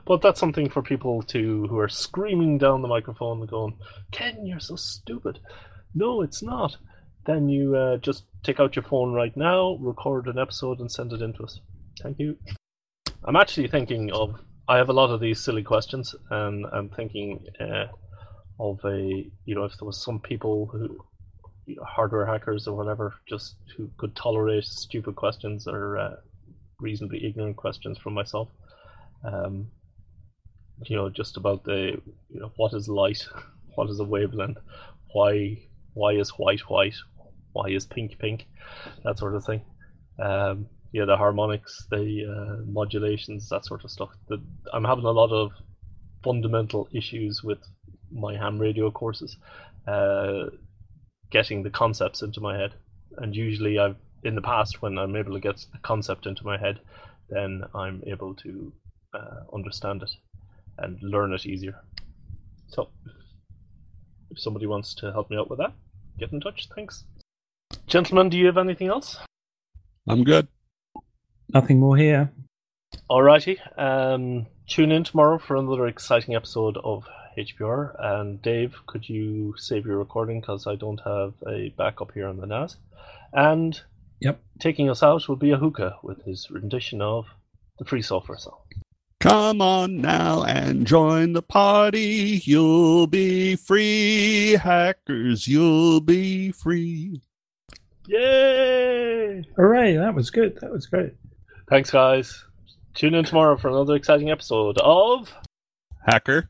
But that's something for people to who are screaming down the microphone and going, "Ken, you're so stupid." No, it's not. Then you uh, just take out your phone right now, record an episode, and send it in to us. Thank you. I'm actually thinking of. I have a lot of these silly questions, and I'm thinking uh, of a. You know, if there was some people who, hardware hackers or whatever, just who could tolerate stupid questions or uh, reasonably ignorant questions from myself. Um, you know, just about the, you know, what is light, <laughs> what is a wavelength, why why is white white, why is pink pink, that sort of thing. Um, yeah, the harmonics, the uh, modulations, that sort of stuff. The, I'm having a lot of fundamental issues with my ham radio courses, uh, getting the concepts into my head. And usually, I've in the past when I'm able to get a concept into my head, then I'm able to uh, understand it and learn it easier. So, if somebody wants to help me out with that, get in touch. Thanks. Gentlemen, do you have anything else? I'm good. Nothing more here. Alrighty. Um, tune in tomorrow for another exciting episode of HPR. And Dave, could you save your recording because I don't have a backup here on the NAS? And Yep. taking us out will be Ahuka with his rendition of the Free Software song. Come on now and join the party. You'll be free, hackers. You'll be free. Yay! Hooray! That was good. That was great. Thanks, guys. Tune in tomorrow for another exciting episode of Hacker.